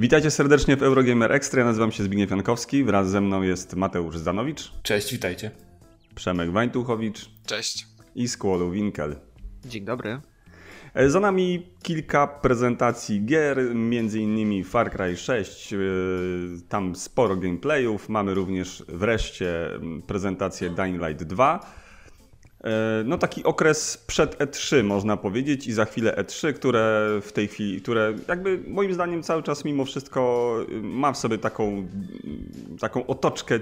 Witajcie serdecznie w Eurogamer Extra. Ja nazywam się Zbigniew Jankowski. Wraz ze mną jest Mateusz Zdanowicz. Cześć, witajcie. Przemek Wańtuchowicz. Cześć. I Skłolu Winkel. Dzień dobry. E, za nami kilka prezentacji gier, między innymi Far Cry 6, e, tam sporo gameplayów. Mamy również wreszcie prezentację Dying Light 2. E, no taki okres przed E3 można powiedzieć i za chwilę E3, które w tej chwili, które jakby moim zdaniem cały czas mimo wszystko y, ma w sobie taką, taką otoczkę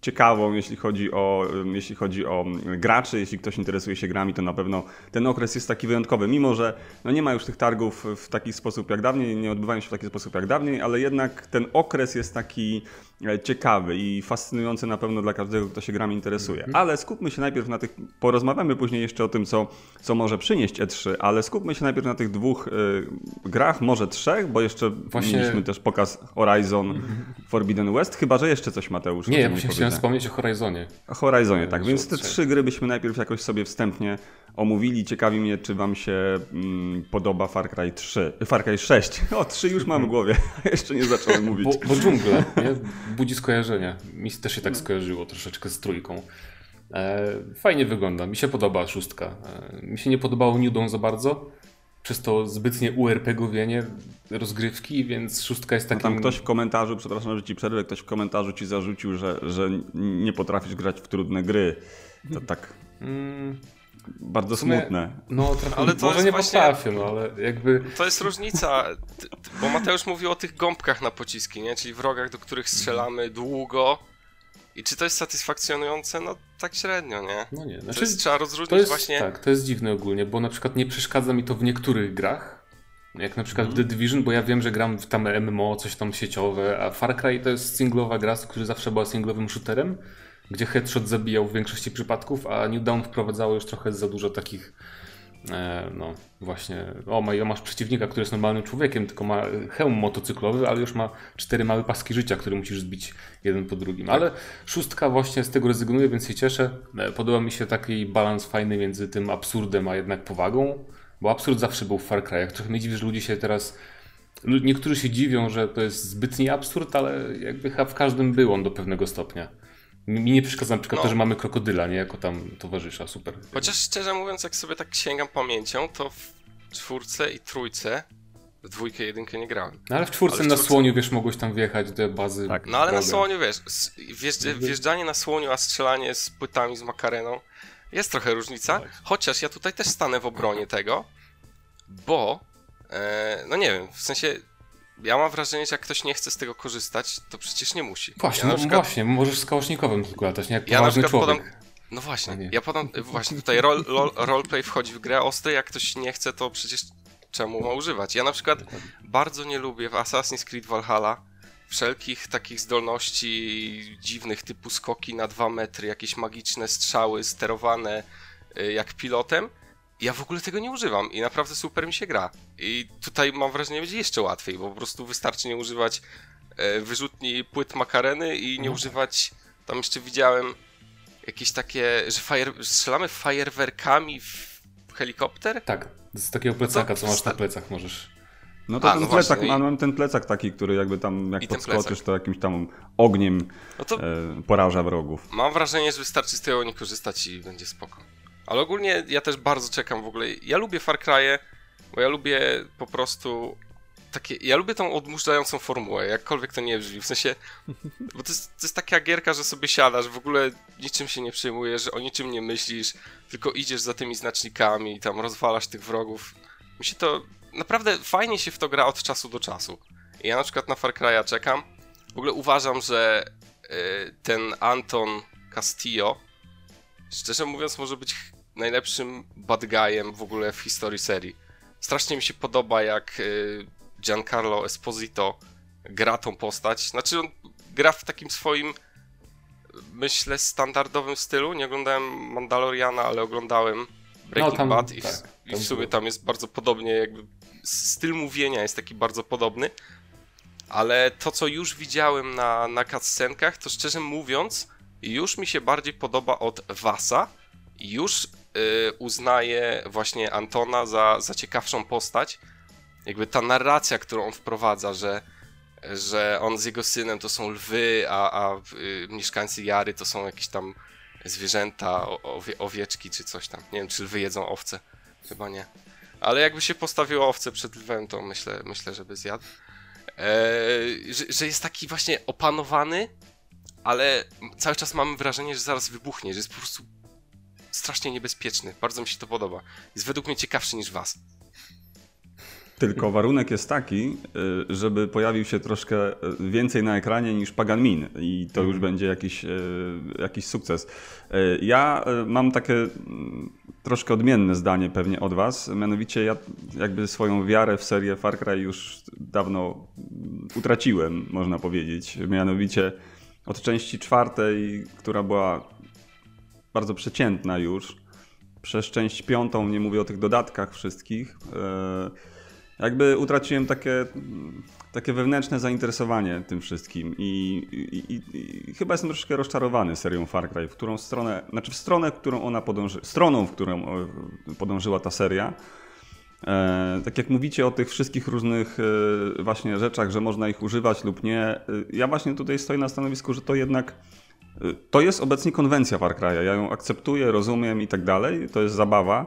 ciekawą, jeśli chodzi, o, jeśli chodzi o graczy, jeśli ktoś interesuje się grami, to na pewno ten okres jest taki wyjątkowy, mimo że no nie ma już tych targów w taki sposób jak dawniej, nie odbywają się w taki sposób jak dawniej, ale jednak ten okres jest taki ciekawy i fascynujący na pewno dla każdego, kto się grami interesuje. Mhm. Ale skupmy się najpierw na tych porozmawiamy później jeszcze o tym, co, co może przynieść E3, ale skupmy się najpierw na tych dwóch y, grach, może trzech, bo jeszcze Właśnie... mieliśmy też pokaz Horizon Forbidden West, chyba że jeszcze coś Mateusz. Nie, ja właśnie chciałem wspomnieć o Horizonie. O Horizonie, tak. Więc te trzy gry byśmy najpierw jakoś sobie wstępnie omówili. Ciekawi mnie, czy wam się mm, podoba Far Cry 3, Far Cry 6. O, 3 już mam w głowie, jeszcze nie zacząłem mówić. Bo, bo dżungle, nie? Budzi skojarzenia. Mi też się tak skojarzyło troszeczkę z trójką. E, fajnie wygląda, mi się podoba szóstka. E, mi się nie podobało New Dawn za bardzo, przez to zbytnie URP-gowienie rozgrywki, więc szóstka jest takim... No tam ktoś w komentarzu, przepraszam, że ci przerwę, ktoś w komentarzu ci zarzucił, że, że nie potrafisz grać w trudne gry. To tak... Mm. Bardzo sumie, smutne. No, trochę, ale to może nie właśnie, potrafię, no ale jakby... To jest różnica, bo Mateusz mówił o tych gąbkach na pociski, nie? Czyli wrogach, do których strzelamy długo, i czy to jest satysfakcjonujące? No tak średnio, nie? No nie. Znaczy, to jest, trzeba rozróżnić to jest, właśnie... Tak, to jest dziwne ogólnie, bo na przykład nie przeszkadza mi to w niektórych grach, jak na przykład mm. w The Division, bo ja wiem, że gram w tam MMO, coś tam sieciowe, a Far Cry to jest singlowa gra, która zawsze była singlowym shooterem, gdzie headshot zabijał w większości przypadków, a New Dawn wprowadzało już trochę za dużo takich E, no właśnie, o masz przeciwnika, który jest normalnym człowiekiem, tylko ma hełm motocyklowy, ale już ma cztery małe paski życia, które musisz zbić jeden po drugim. Ale szóstka właśnie z tego rezygnuje, więc się cieszę. E, podoba mi się taki balans fajny między tym absurdem, a jednak powagą, bo absurd zawsze był w Far Cry'ach. Trochę mnie dziwi, że ludzie się teraz Niektórzy się dziwią, że to jest zbytni absurd, ale jakby w każdym był on do pewnego stopnia. Mi nie przeszkadza na przykład no. to, że mamy krokodyla, nie? Jako tam towarzysza, super. Chociaż szczerze mówiąc, jak sobie tak sięgam pamięcią, to w czwórce i trójce w dwójkę, jedynkę nie grałem. No ale w czwórce ale w na słoniu, wiesz, mogłeś tam wjechać do bazy. Tak. No ale na słoniu, wiesz, wjeżdżanie na słoniu, a strzelanie z płytami z makareną jest trochę różnica. Tak. Chociaż ja tutaj też stanę w obronie tego, bo, e, no nie wiem, w sensie ja mam wrażenie, że jak ktoś nie chce z tego korzystać, to przecież nie musi. Właśnie, ja no przykład... właśnie, możesz z kałasznikowym tylko latać, nie jak ja poważny człowiek. Podam... No właśnie, ja podam, właśnie tutaj role, roleplay wchodzi w grę ostry, jak ktoś nie chce, to przecież czemu ma używać? Ja na przykład bardzo nie lubię w Assassin's Creed Valhalla wszelkich takich zdolności dziwnych typu skoki na dwa metry, jakieś magiczne strzały sterowane y, jak pilotem, ja w ogóle tego nie używam i naprawdę super mi się gra. I tutaj mam wrażenie, będzie jeszcze łatwiej, bo po prostu wystarczy nie używać e, wyrzutni płyt makareny i nie no. używać. Tam jeszcze widziałem jakieś takie, że, fajer, strzelamy fajerwerkami w helikopter? Tak, z takiego plecaka, co masz na plecach, możesz. No to A, ten no plecak, właśnie, mam ten plecak taki, który jakby tam jak podskoczysz, to jakimś tam ogniem no to e, poraża wrogów. Mam wrażenie, że wystarczy z tego nie korzystać i będzie spoko. Ale ogólnie ja też bardzo czekam w ogóle. Ja lubię Far Cry'e, bo ja lubię po prostu takie, ja lubię tą odmurzającą formułę, jakkolwiek to nie brzmi, w sensie, bo to jest, to jest taka gierka, że sobie siadasz, w ogóle niczym się nie przejmujesz, o niczym nie myślisz, tylko idziesz za tymi znacznikami i tam rozwalasz tych wrogów. Mi się to, naprawdę fajnie się w to gra od czasu do czasu. I ja na przykład na Far Cry'a czekam. W ogóle uważam, że y, ten Anton Castillo, szczerze mówiąc, może być najlepszym bad guyem w ogóle w historii serii. Strasznie mi się podoba, jak y, Giancarlo Esposito gra tą postać. Znaczy, on gra w takim swoim, myślę, standardowym stylu. Nie oglądałem Mandaloriana, ale oglądałem Breaking no, tam, Bad i, tak, w, i w sumie tam jest bardzo podobnie, jakby styl mówienia jest taki bardzo podobny. Ale to, co już widziałem na, na cutscenkach, to szczerze mówiąc, już mi się bardziej podoba od Vasa. Już uznaje właśnie Antona za, za ciekawszą postać. Jakby ta narracja, którą on wprowadza, że że on z jego synem to są lwy, a, a y, mieszkańcy Jary to są jakieś tam zwierzęta, owie, owieczki czy coś tam. Nie wiem, czy lwy jedzą owce. Chyba nie. Ale jakby się postawiło owce przed lwem, to myślę, myślę żeby zjadł. Eee, że, że jest taki właśnie opanowany, ale cały czas mamy wrażenie, że zaraz wybuchnie, że jest po prostu strasznie niebezpieczny. Bardzo mi się to podoba. Jest według mnie ciekawszy niż was. Tylko warunek jest taki, y, żeby pojawił się troszkę y, więcej na ekranie niż Pagan Min i to już będzie jakiś, y, jakiś sukces. Ja mam takie mm, troszkę odmienne zdanie pewnie od was, mianowicie ja jakby swoją wiarę w serię Far Cry już dawno utraciłem, można powiedzieć. Mianowicie od części czwartej, która była bardzo przeciętna już, przez część piątą, nie mówię o tych dodatkach wszystkich, jakby utraciłem takie, takie wewnętrzne zainteresowanie tym wszystkim I, i, i, i, chyba jestem troszkę rozczarowany serią Far Cry, w którą stronę, znaczy w stronę, którą ona podąży, stroną, w którą podążyła ta seria. E, tak jak mówicie o tych wszystkich różnych e, właśnie rzeczach, że można ich używać lub nie, e, ja właśnie tutaj stoję na stanowisku, że to jednak e, to jest obecnie konwencja Far Cry'a. Ja ją akceptuję, rozumiem i tak dalej. To jest zabawa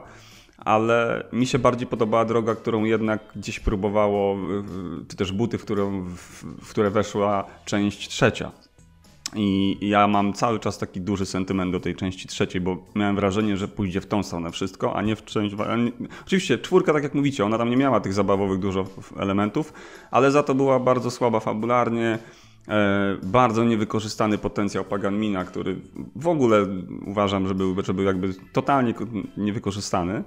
ale mi się bardziej podobała droga, którą jednak gdzieś próbowało, czy też buty, w, którą, w które weszła część trzecia. I ja mam cały czas taki duży sentyment do tej części trzeciej, bo miałem wrażenie, że pójdzie w tą stronę wszystko, a nie w część. Oczywiście, czwórka, tak jak mówicie, ona tam nie miała tych zabawowych dużo elementów, ale za to była bardzo słaba fabularnie. E, bardzo niewykorzystany potencjał Paganmina, który w ogóle uważam, że był, że był jakby totalnie niewykorzystany.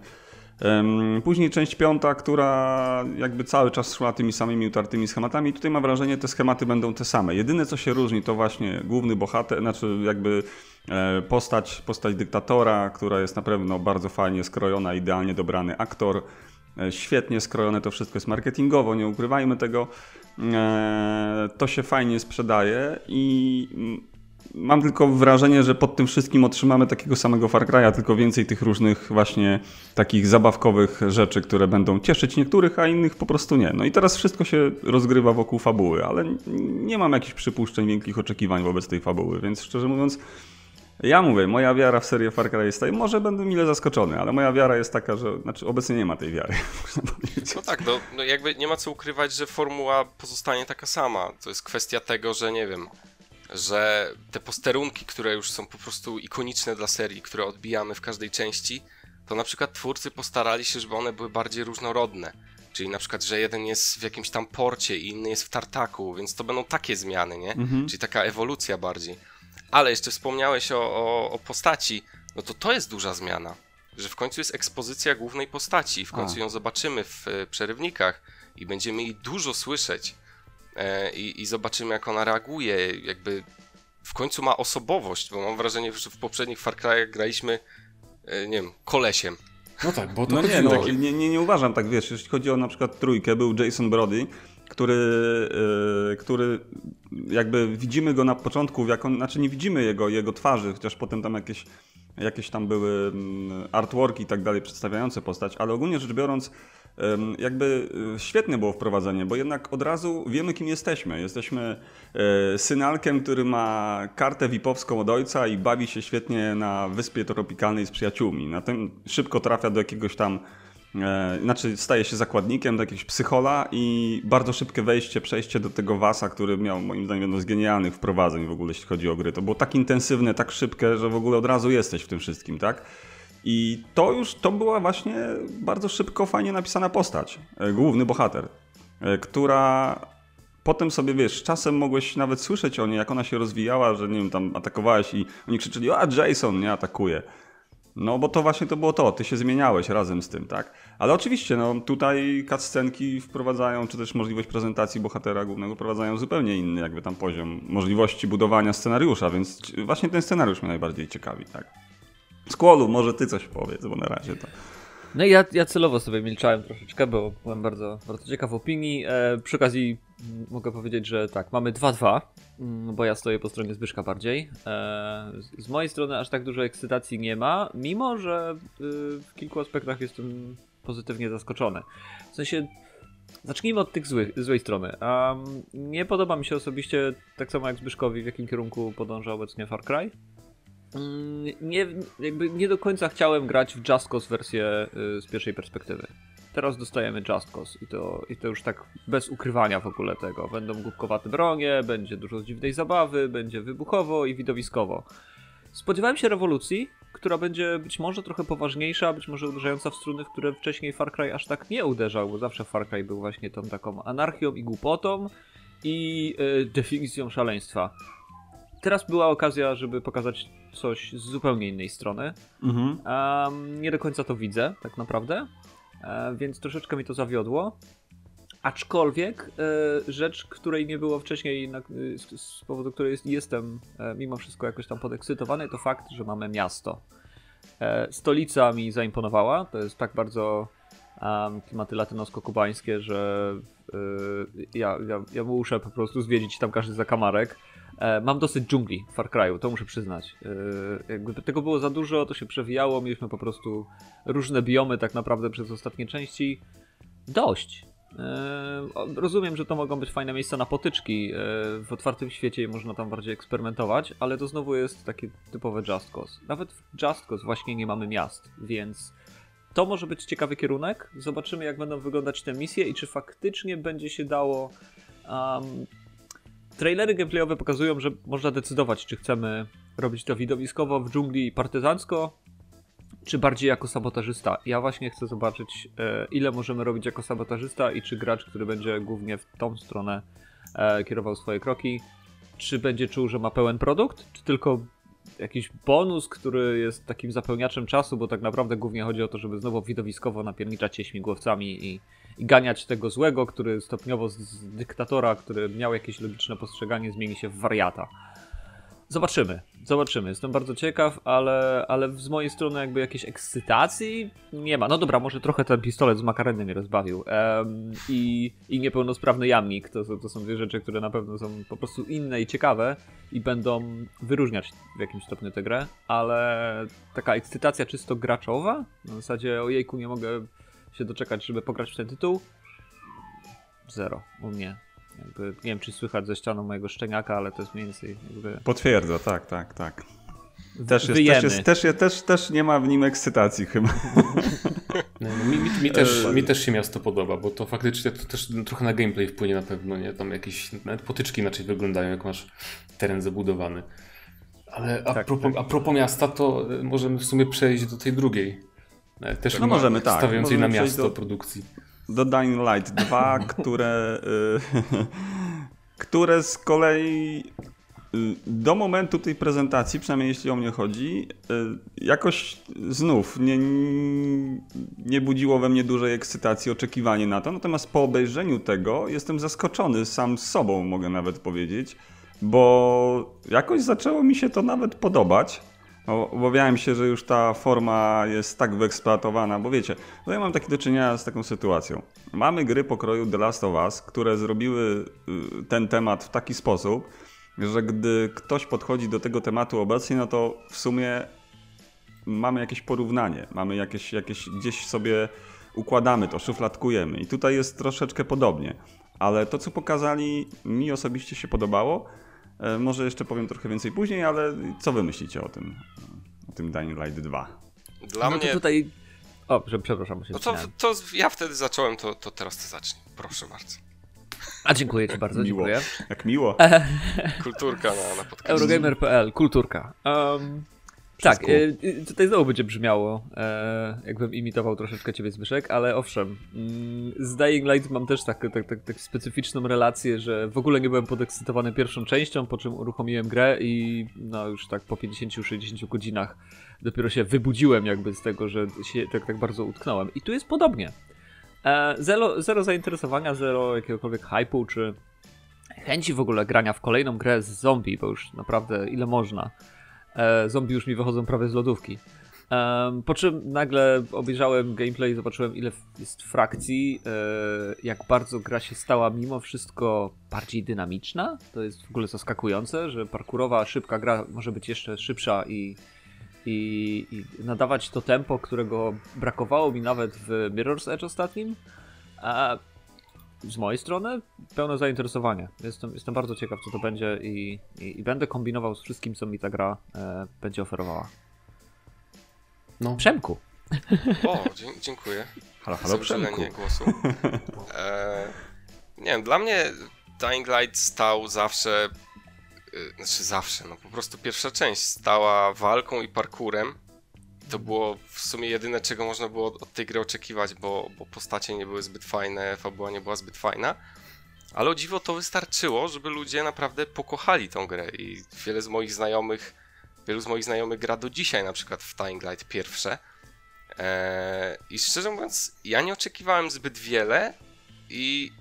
Później część piąta, która jakby cały czas szła tymi samymi utartymi schematami. Tutaj mam wrażenie, te schematy będą te same. Jedyne co się różni to właśnie główny bohater, znaczy jakby e, postać, postać dyktatora, która jest na pewno bardzo fajnie skrojona, idealnie dobrany aktor. E, świetnie skrojone to wszystko jest marketingowo, nie ukrywajmy tego. E, to się fajnie sprzedaje i mam tylko wrażenie, że pod tym wszystkim otrzymamy takiego samego Far Cry'a, tylko więcej tych różnych właśnie takich zabawkowych rzeczy, które będą cieszyć niektórych, a innych po prostu nie. No i teraz wszystko się rozgrywa wokół fabuły, ale nie mam jakichś przypuszczeń, wielkich oczekiwań wobec tej fabuły, więc szczerze mówiąc ja mówię, moja wiara w serię Far Cry jest taka, może będę mile zaskoczony, ale moja wiara jest taka, że znaczy obecnie nie ma tej wiary. No tak, no, no jakby nie ma co ukrywać, że formuła pozostanie taka sama. To jest kwestia tego, że nie wiem, że te posterunki, które już są po prostu ikoniczne dla serii, które odbijamy w każdej części, to na przykład twórcy postarali się, żeby one były bardziej różnorodne. Czyli na przykład, że jeden jest w jakimś tam porcie i inny jest w tartaku, więc to będą takie zmiany, nie? Mhm. Czyli taka ewolucja bardziej. Ale jeszcze wspomniałeś o, o, o, postaci, no to to jest duża zmiana. Że w końcu jest ekspozycja głównej postaci, w końcu A. ją zobaczymy w e, przerywnikach i będziemy jej dużo słyszeć. E, i, i zobaczymy, jak ona reaguje. Jakby w końcu ma osobowość, bo mam wrażenie, że w poprzednich Far Cry'ach graliśmy, e, nie wiem, kolesiem. No tak, bo to no nie, no, nie, nie, nie uważam tak, wiesz, jeśli chodzi o na przykład trójkę, był Jason Brody, który, yy, który jakby widzimy go na początku, jak on, znaczy nie widzimy jego, jego twarzy, chociaż potem tam jakieś, jakieś tam były mm, artworki i tak dalej przedstawiające postać, ale ogólnie rzecz biorąc jakby e, świetne było wprowadzenie, bo jednak od razu wiemy, kim jesteśmy. Jesteśmy e, synalkiem, który ma kartę VIP-owską od ojca i bawi się świetnie na wyspie tropikalnej z przyjaciółmi. Na tym szybko trafia do jakiegoś tam e, znaczy staje się zakładnikiem do jakiegoś psychola i bardzo szybkie wejście, przejście do tego Wasa, który miał moim zdaniem jedno z genialnych wprowadzeń w ogóle, jeśli chodzi o gry. To było tak intensywne, tak szybkie, że w ogóle od razu jesteś w tym wszystkim, tak? I to już, to była właśnie bardzo szybko, fajnie napisana postać, e, główny bohater, e, która potem sobie, wiesz, czasem mogłeś nawet słyszeć o niej, jak ona się rozwijała, że nie wiem, tam atakowałeś i oni krzyczeli, a Jason nie atakuje. No bo to właśnie to było to, ty się zmieniałeś razem z tym, tak? Ale oczywiście, no tutaj cutscenki wprowadzają, czy też możliwość prezentacji bohatera głównego wprowadzają zupełnie inny jakby tam poziom możliwości budowania scenariusza, więc właśnie ten scenariusz mnie najbardziej ciekawi, tak? Skłolu, może ty coś powiedz, bo na razie to... No i ja, ja celowo sobie milczałem troszeczkę, bo byłem bardzo, bardzo ciekaw opinii. E, przy okazji mogę powiedzieć, że tak, mamy 2-2, mm, bo ja stoję po stronie Zbyszka bardziej. E, z mojej strony aż tak dużo ekscytacji nie ma, mimo że y, w kilku aspektach jestem pozytywnie zaskoczony. W sensie zacznijmy od tych złych, złej strony. Um, nie podoba mi się osobiście, tak samo jak Zbyszkowi, w jakim kierunku podąża obecnie Far Cry. Mm, nie, jakby nie do końca chciałem grać w Just Cause wersję y, z pierwszej perspektywy. Teraz dostajemy Just Cause i to, i to już tak bez ukrywania w ogóle tego. Będą głupkowate bronie, będzie dużo dziwnej zabawy, będzie wybuchowo i widowiskowo. Spodziewałem się rewolucji, która będzie być może trochę poważniejsza, być może uderzająca w struny, w które wcześniej Far Cry aż tak nie uderzał, bo zawsze Far Cry był właśnie tą taką anarchią i głupotą i yy, definicją szaleństwa. Teraz była okazja, żeby pokazać coś z zupełnie innej strony. Mhm. Um, nie do końca to widzę, tak naprawdę, e, więc troszeczkę mi to zawiodło. Aczkolwiek e, rzecz, której nie było wcześniej, na, z, z powodu której jest, jestem e, mimo wszystko jakoś tam podekscytowany, to fakt, że mamy miasto. E, stolica mi zaimponowała, to jest tak bardzo um, klimaty latynosko-kubańskie, że e, ja, ja, ja muszę po prostu zwiedzić tam każdy zakamarek. E, mam dosyć dżungli w Far Cry'u, to muszę przyznać. E, jakby tego było za dużo, to się przewijało, mieliśmy po prostu różne biomy tak naprawdę przez ostatnie części. Dość. E, rozumiem, że to mogą być fajne miejsca na potyczki. W otwartym świecie można tam bardziej eksperymentować, ale to znowu jest takie typowe Just Cause. Nawet w Just Cause właśnie nie mamy miast, więc to może być ciekawy kierunek. Zobaczymy, jak będą wyglądać te misje i czy faktycznie będzie się dało um, Trailery gameplayowe pokazują, że można decydować, czy chcemy robić to widowiskowo w dżungli partyzancko, czy bardziej jako sabotażysta. Ja właśnie chcę zobaczyć, e, ile możemy robić jako sabotażysta i czy gracz, który będzie głównie w tą stronę e, kierował swoje kroki, czy będzie czuł, że ma pełen produkt, czy tylko jakiś bonus, który jest takim zapełniaczem czasu, bo tak naprawdę głównie chodzi o to, żeby znowu widowiskowo napierniczać się śmigłowcami i i ganiać tego złego, który stopniowo z, dyktatora, który miał jakieś logiczne postrzeganie, zmieni się w wariata. Zobaczymy, zobaczymy. Jestem bardzo ciekaw, ale, ale z mojej strony jakby jakiejś ekscytacji nie ma. No dobra, może trochę ten pistolet z makarenem mnie rozbawił. I, I niepełnosprawny jamnik. To, to są dwie rzeczy, które na pewno są po prostu inne i ciekawe i będą wyróżniać w jakimś stopniu tę grę, ale taka ekscytacja czysto graczowa, na zasadzie ojejku, nie mogę się doczekać, żeby pograć w ten tytuł? Zero u mnie. Jakby, nie wiem, czy słychać ze ścianą mojego szczeniaka, ale to jest mniej więcej jakby... Potwierdza, tak, tak, tak. Też, jest, też, jest, też, też, też nie ma w nim ekscytacji chyba. No, mi, mi, mi, też, mi też się miasto podoba, bo to faktycznie to też trochę na gameplay wpłynie na pewno, nie? Tam jakieś nawet potyczki inaczej wyglądają, jak masz teren zabudowany. Ale a, tak, propos, tak. a propos miasta, to możemy w sumie przejść do tej drugiej też no możemy, tak. Stawiającej na miasto do, produkcji. Do Dying Light 2, które, y, które z kolei y, do momentu tej prezentacji, przynajmniej jeśli o mnie chodzi, y, jakoś znów nie, nie budziło we mnie dużej ekscytacji oczekiwanie na to. Natomiast po obejrzeniu tego jestem zaskoczony sam z sobą, mogę nawet powiedzieć, bo jakoś zaczęło mi się to nawet podobać. Obawiałem się, że już ta forma jest tak wyeksploatowana, bo wiecie, no ja mam takie do czynienia z taką sytuacją. Mamy gry pokroju The Last of Us, które zrobiły y, ten temat w taki sposób, że gdy ktoś podchodzi do tego tematu obecnie, no to w sumie mamy jakieś porównanie, mamy jakieś, jakieś gdzieś sobie układamy to, szufladkujemy. I tutaj jest troszeczkę podobnie. Ale to, co pokazali, mi osobiście się podobało. E, może jeszcze powiem trochę więcej później, ale co wy myślicie o tym, o tym Dying Light 2? Dla no mnie... tutaj... O, przepraszam. Się no to, to ja wtedy zacząłem, to, to teraz ty zacznij. Proszę bardzo. A dziękuję ci bardzo, miło. dziękuję. Jak miło. Kulturka na, na podcaście. Eurogamer.pl, kulturka. Um, tak, e, tutaj znowu będzie brzmiało, e, jakbym imitował troszeczkę ciebie Zbyszek, ale owszem, mm, z Dying Light mam też tak, tak, tak, tak specyficzną relację, że w ogóle nie byłem podekscytowany pierwszą częścią, po czym uruchomiłem grę i no już tak po 50-60 godzinach dopiero się wybudziłem jakby z tego, że się tak, tak bardzo utknąłem. I tu jest podobnie. E, zero, zero zainteresowania, zero jakiegokolwiek hypu, czy chęci w ogóle grania w kolejną grę z zombie, bo już naprawdę ile można. E, zombie już mi wychodzą prawie z lodówki. Po czym nagle obejrzałem gameplay, zobaczyłem ile jest frakcji, e, jak bardzo gra się stała mimo wszystko bardziej dynamiczna. To jest w ogóle zaskakujące, że parkurowa, szybka gra może być jeszcze szybsza i, i, i nadawać to tempo, którego brakowało mi nawet w Mirror's Edge ostatnim. A z mojej strony pełne zainteresowanie. Jestem, jestem bardzo ciekaw, co to będzie i, i, i będę kombinował z wszystkim, co mi ta gra e, będzie oferowała. No. Przemku. O, dziękuję. Halo, halo, za głosu. E, nie wiem, dla mnie Dying Light stał zawsze, y, znaczy zawsze, no po prostu pierwsza część stała walką i parkurem. To było w sumie jedyne, czego można było od tej gry oczekiwać, bo, bo postacie nie były zbyt fajne, fabuła nie była zbyt fajna. Ale o dziwo to wystarczyło, żeby ludzie naprawdę pokochali tą grę i wiele z moich znajomych, wielu z moich znajomych gra do dzisiaj na przykład w Dying Light pierwsze. Eee, I szczerze mówiąc, ja nie oczekiwałem zbyt wiele i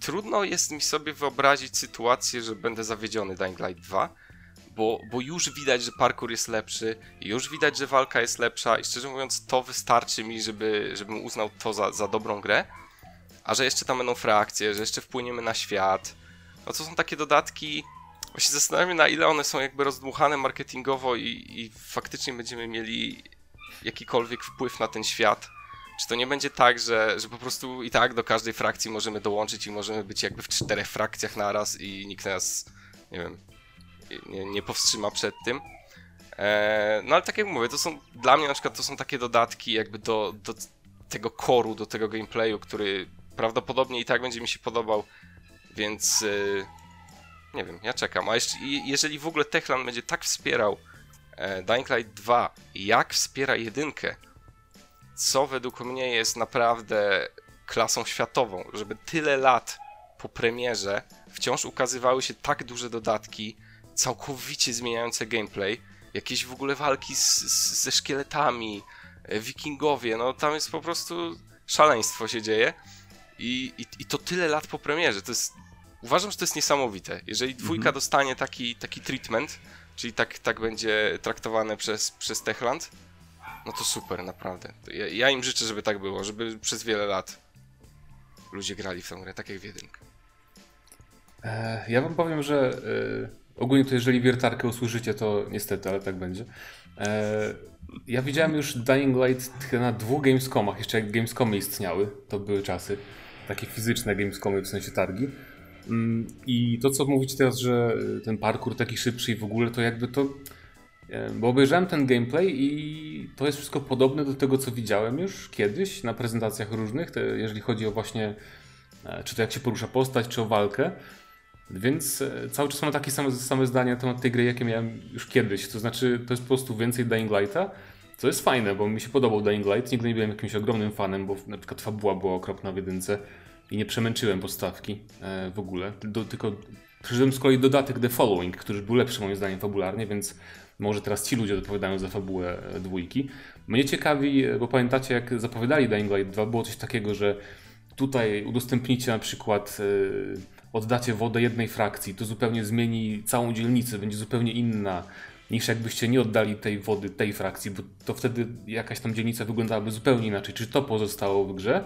trudno jest mi sobie wyobrazić sytuację, że będę zawiedziony Dying Light 2, bo, bo już widać, że parkour jest lepszy, już widać, że walka jest lepsza i szczerze mówiąc to wystarczy mi, żeby, żebym uznał to za, za dobrą grę. A że jeszcze tam będą frakcje, że jeszcze wpłyniemy na świat, no to są takie dodatki, właśnie zastanawiam się na ile one są jakby rozdmuchane marketingowo i, i faktycznie będziemy mieli jakikolwiek wpływ na ten świat. Czy to nie będzie tak, że, że po prostu i tak do każdej frakcji możemy dołączyć i możemy być jakby w czterech frakcjach naraz i nikt nas, nie wiem, nie, nie powstrzyma przed tym. Eee, no ale tak jak mówię, to są dla mnie na przykład to są takie dodatki jakby do, do tego koru, do tego gameplayu, który prawdopodobnie i tak będzie mi się podobał, więc yy, nie wiem, ja czekam. A jeszcze, jeżeli w ogóle Techland będzie tak wspierał e, Dying Light 2, jak wspiera jedynkę, co według mnie jest naprawdę klasą światową, żeby tyle lat po premierze wciąż ukazywały się tak duże dodatki, całkowicie zmieniające gameplay, jakieś w ogóle walki z, z, ze szkieletami, e, wikingowie, no tam jest po prostu szaleństwo się dzieje i, i, i to tyle lat po premierze, to jest, uważam, że to jest niesamowite. Jeżeli dwójka mhm. dostanie taki, taki treatment, czyli tak, tak będzie traktowane przez, przez Techland, no to super, naprawdę. Ja, ja, im życzę, żeby tak było, żeby przez wiele lat ludzie grali w tę grę, tak jak w jedynkę. E, ja wam powiem, że e, ogólnie to jeżeli wiertarkę usłyszycie, to niestety, ale tak będzie. E, ja widziałem już Dying Light na dwóch Gamescomach, jeszcze jak Gamescomy istniały, to były czasy, takie fizyczne Gamescomy, w sensie targi. Mm, I to, co mówicie teraz, że ten parkour taki szybszy i w ogóle, to jakby to bo obejrzałem ten gameplay i to jest wszystko podobne do tego, co widziałem już kiedyś na prezentacjach różnych, jeżeli chodzi o właśnie e, czy to jak się porusza postać, czy o walkę. Więc e, cały czas mam takie same, same zdania na temat tej gry, jakie miałem już kiedyś. To znaczy, to jest po prostu więcej Dying Lighta, co jest fajne, bo mi się podobał Dying Light. Nigdy nie byłem jakimś ogromnym fanem, bo na przykład fabuła była okropna w jedynce i nie przemęczyłem podstawki e, w ogóle. Do, tylko przyszedłem z kolei dodatek The Following, który był lepszy moim zdaniem fabularnie, więc może teraz ci ludzie odpowiadają za fabułę e, dwójki. Mnie ciekawi, bo pamiętacie jak zapowiadali Dying Light 2, było coś takiego, że tutaj udostępnicie na przykład oddacie wodę jednej frakcji, to zupełnie zmieni całą dzielnicę, będzie zupełnie inna niż jakbyście nie oddali tej wody tej frakcji, bo to wtedy jakaś tam dzielnica wyglądałaby zupełnie inaczej. Czy to pozostało w grze?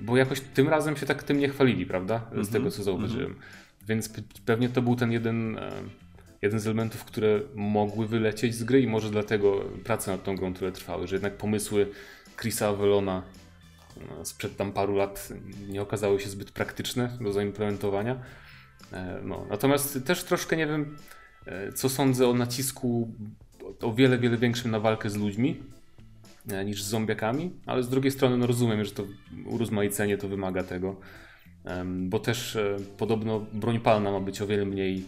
Bo jakoś tym razem się tak tym nie chwalili, prawda? Z mm -hmm, tego co zauważyłem. Mm -hmm. Więc pewnie to był ten jeden jeden z elementów, które mogły wylecieć z gry i może dlatego prace nad tą grą tyle trwały, że jednak pomysły Chrisa Avelona sprzed tam paru lat nie okazały się zbyt praktyczne do zaimplementowania. E, no, natomiast też troszkę nie wiem, e, co sądzę o nacisku o wiele, wiele większym na walkę z ludźmi e, niż z zombiakami, ale z drugiej strony no rozumiem, że to urozmaicenie to wymaga tego, bo też podobno broń palna ma być o wiele mniej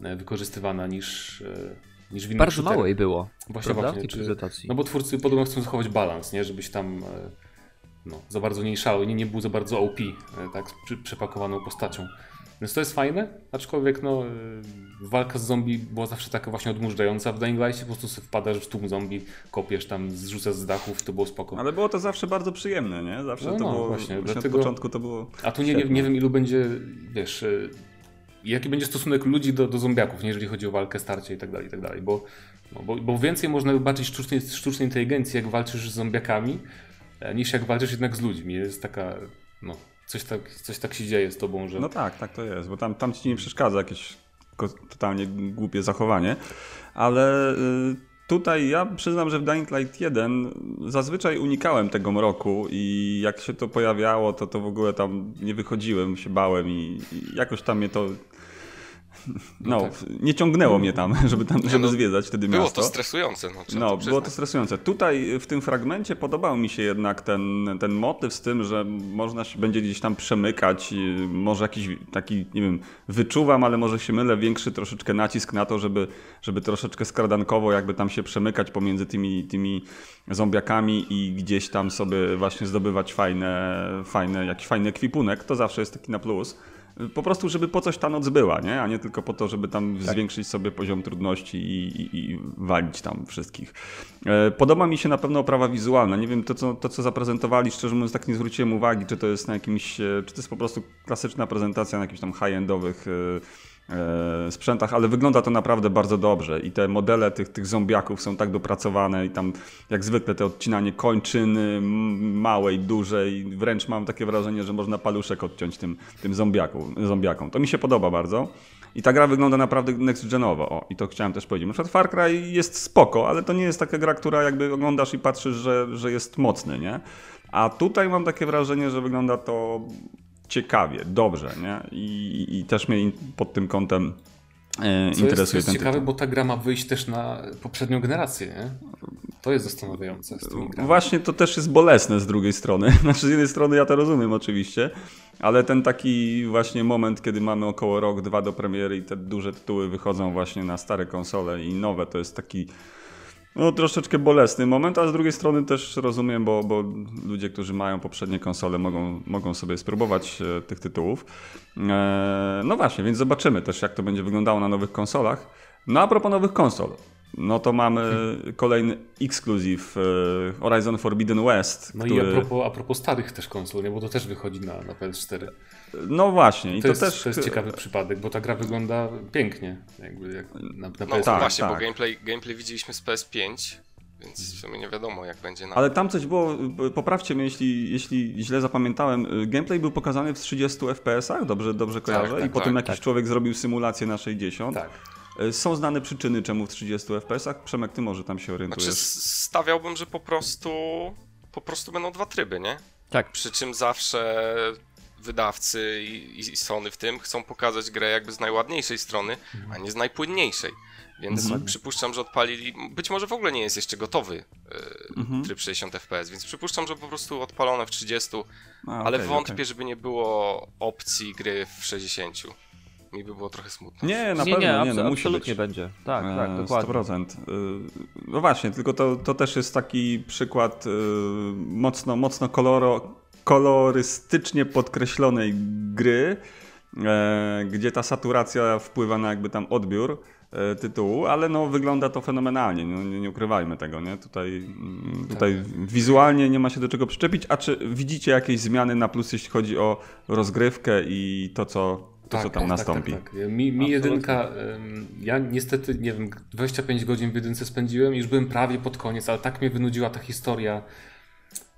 wykorzystywana niż, niż w innych Bardzo mało jej było. Właśnie, właśnie. Czy. No bo twórcy podobno chcą zachować balans, nie? Żebyś tam no, za bardzo nie szalał, nie, nie był za bardzo OP, tak, przepakowaną postacią. Więc to jest fajne, aczkolwiek no, walka z zombie była zawsze taka właśnie odmurzająca w Dying Light, po prostu sobie wpadasz w tłum zombie, kopiesz tam, zrzucasz z dachów, to było spoko. Ale było to zawsze bardzo przyjemne, nie? Zawsze no, to no, było, właśnie, dlatego, początku to było A tu nie, nie, nie wiem ilu będzie, wiesz, jaki będzie stosunek ludzi do, do zombiaków, nie, jeżeli chodzi o walkę, starcie i tak dalej, i tak dalej, bo, no, bo, bo więcej można zobaczyć sztucznej, sztucznej inteligencji, jak walczysz z zombiakami, e, niż jak walczysz jednak z ludźmi. Jest taka, no, coś tak, coś tak się dzieje z tobą, że... No tak, tak to jest, bo tam, tam ci nie przeszkadza jakieś totalnie głupie zachowanie, ale... Yy Tutaj ja przyznam, że w Dying Light 1 zazwyczaj unikałem tego mroku i jak się to pojawiało, to to w ogóle tam nie wychodziłem, się bałem i, i jakoś tam mnie to no, tak. nie ciągnęło mnie tam, żeby tam, żeby no, zwiedzać wtedy było miasto. Było to stresujące. No, no było to stresujące. Tutaj w tym fragmencie podobał mi się jednak ten, ten motyw z tym, że można się będzie gdzieś tam przemykać, może jakiś taki, nie wiem, wyczuwam, ale może się mylę, większy troszeczkę nacisk na to, żeby, żeby troszeczkę skradankowo jakby tam się przemykać pomiędzy tymi, tymi zombiakami i gdzieś tam sobie właśnie zdobywać fajne, fajne, jakiś fajny ekwipunek. To zawsze jest taki na plus po prostu, żeby po coś ta noc była, nie? a nie tylko po to, żeby tam tak. zwiększyć sobie poziom trudności i, i, i, walić tam wszystkich. E, podoba mi się na pewno oprawa wizualna. Nie wiem, to co, to co zaprezentowali, szczerze mówiąc, tak nie zwróciłem uwagi, czy to jest na jakimś, e, czy to jest po prostu klasyczna prezentacja na jakichś tam high-endowych e, sprzętach, ale wygląda to naprawdę bardzo dobrze i te modele tych, tych zombiaków są tak dopracowane i tam jak zwykle te odcinanie kończyny małej, dużej, wręcz mam takie wrażenie, że można paluszek odciąć tym, tym zombiaku, zombiakom. To mi się podoba bardzo. I ta gra wygląda naprawdę next-genowo. O, i to chciałem też powiedzieć. Na przykład Far Cry jest spoko, ale to nie jest taka gra, która jakby oglądasz i patrzysz, że, że jest mocny, nie? A tutaj mam takie wrażenie, że wygląda to ciekawie, dobrze, nie? I, i też mnie pod tym kątem e, Co interesuje jest, to jest ten ciekawe, bo ta gra ma wyjść też na poprzednią generację, nie? To jest zastanawiające. Właśnie to też jest bolesne z drugiej strony. Znaczy z jednej strony ja to rozumiem oczywiście, ale ten taki właśnie moment, kiedy mamy około rok, dwa do premiery i te duże tytuły wychodzą właśnie na stare konsole i nowe, to jest taki no, troszeczkę bolesny moment, a z drugiej strony też rozumiem, bo, bo ludzie, którzy mają poprzednie konsole, mogą, mogą sobie spróbować e, tych tytułów. E, no właśnie, więc zobaczymy też, jak to będzie wyglądało na nowych konsolach. No a propos nowych konsol, no to mamy kolejny ekskluzyw e, Horizon Forbidden West. No który... i a propos, a propos starych też konsol, nie? bo to też wychodzi na, na PS4. No właśnie. I to, to, jest, też... to jest ciekawy przypadek, bo ta gra wygląda pięknie. Jakby jak na, na no PS5. tak, właśnie, tak. bo gameplay, gameplay widzieliśmy z PS5, więc w sumie nie wiadomo jak będzie na... Ale tam coś było, poprawcie mnie jeśli, jeśli źle zapamiętałem, gameplay był pokazany w 30 FPS-ach, dobrze, dobrze kojarzę? Tak, tak, I potem tak, jakiś człowiek zrobił symulację na 60. Tak. E, są znane przyczyny, czemu w 30 FPS-ach? Przemek, ty może tam się orientujesz. Znaczy stawiałbym, że po prostu po prostu będą dwa tryby, nie? Tak. Przy czym zawsze wydawcy i, i Sony w tym chcą pokazać grę jakby z najładniejszej strony, a nie z najpłynniejszej. Więc Mhm. przypuszczam, że odpalili. Być może w ogóle nie jest jeszcze gotowy e, Mhm. tryb 60 FPS, więc przypuszczam, że po prostu odpalone w 30, A, ale okej, wątpię, okej. żeby nie było opcji gry w 60. Mi by było trochę smutno. Nie, na nie, pewno nie, nie, no, absolutnie być. będzie. Tak, tak, E, dokładnie. 100%. Y, No właśnie, tylko to, to też jest taki przykład y, mocno, mocno koloro, kolorystycznie podkreślonej gry, e, gdzie ta saturacja wpływa na jakby tam odbiór e, tytułu, ale no wygląda to fenomenalnie, no, nie, nie ukrywajmy tego, nie? Tutaj, mm, tutaj wizualnie nie ma się do czego przyczepić, a czy widzicie jakieś zmiany na plus, jeśli chodzi o rozgrywkę i to, co, to, co tam nastąpi? Tak, tak. Mi, mi jedynka, ja niestety, nie wiem, 25 godzin w jedynce spędziłem i już byłem prawie pod koniec, ale tak mnie wynudziła ta historia.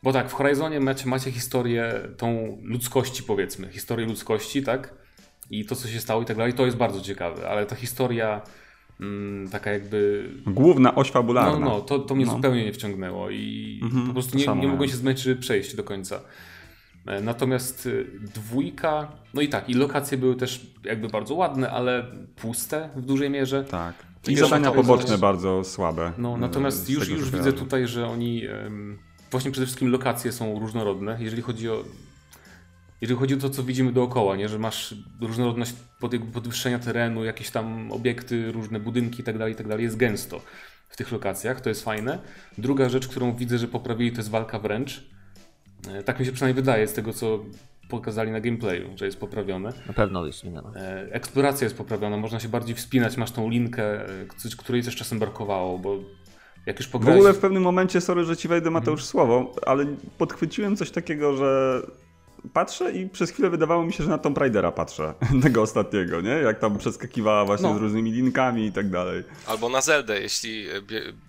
Bo tak, w Horizonie macie, macie historię tą ludzkości, powiedzmy, historię ludzkości, tak? I to, co się stało i tak dalej, to jest bardzo ciekawe, ale ta historia mm, taka jakby... Główna oś fabularna. No, no, to, to mnie No. zupełnie nie wciągnęło i Mhm, po prostu nie, nie mogłem się zmęczyć, przejść do końca. E, Natomiast y, dwójka, no i tak, i lokacje były też jakby bardzo ładne, ale puste w dużej mierze. Tak. I zadania poboczne bardzo słabe. No, e, natomiast już, już widzę tutaj, że oni właśnie przede wszystkim lokacje są różnorodne, jeżeli chodzi o jeżeli chodzi o to, co widzimy dookoła, nie? że masz różnorodność podwyższenia terenu, jakieś tam obiekty, różne budynki itd., itd. jest gęsto w tych lokacjach, to jest fajne. Druga rzecz, którą widzę, że poprawili, to jest walka wręcz. E, Tak mi się przynajmniej wydaje z tego, co pokazali na gameplayu, że jest poprawione. Na pewno jest zmieniona. E, Eksploracja jest poprawiona, można się bardziej wspinać, masz tą linkę, e, której też czasem brakowało, bo jak już W pograłeś... ogóle w pewnym momencie, sorry, że ci wejdę Mhm. Mateusz słowo, ale podchwyciłem coś takiego, że patrzę i przez chwilę wydawało mi się, że na Tomb Raidera patrzę, tego ostatniego, nie? Jak tam przeskakiwała właśnie No. z różnymi linkami i tak dalej. Albo na Zeldę, jeśli e,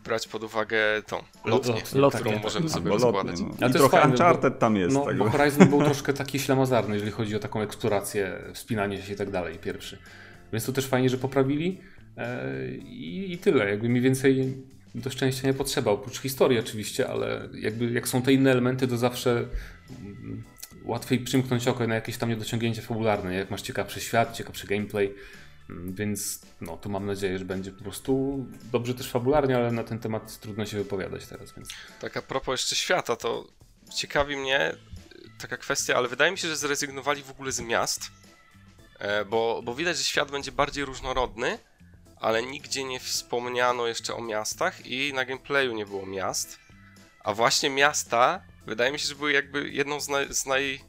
brać pod uwagę tą lotnię, Lotnię, Lotnię, którą tak. możemy sobie Albo lotnie, rozkładać. no. I to jest trochę fajne, Uncharted bo- tam jest No, tego. bo Horizon był troszkę taki ślamazarny, jeżeli chodzi o taką eksplorację, wspinanie się i tak dalej, pierwszy. Więc to też fajnie, że poprawili e, i, i tyle. Jakby mniej więcej do szczęścia nie potrzeba, oprócz historii oczywiście, ale jakby jak są te inne elementy, to zawsze mm, łatwiej przymknąć oko na jakieś tam niedociągnięcie fabularne, jak masz ciekawszy świat, ciekawszy gameplay, mm, więc no to mam nadzieję, że będzie po prostu dobrze też fabularnie, ale na ten temat trudno się wypowiadać teraz, więc... Tak a propos jeszcze świata, to ciekawi mnie taka kwestia, ale wydaje mi się, że zrezygnowali w ogóle z miast, e, bo, bo widać, że świat będzie bardziej różnorodny, ale nigdzie nie wspomniano jeszcze o miastach i na gameplayu nie było miast. A właśnie miasta, wydaje mi się, że były jakby jedną z, naj, z naj,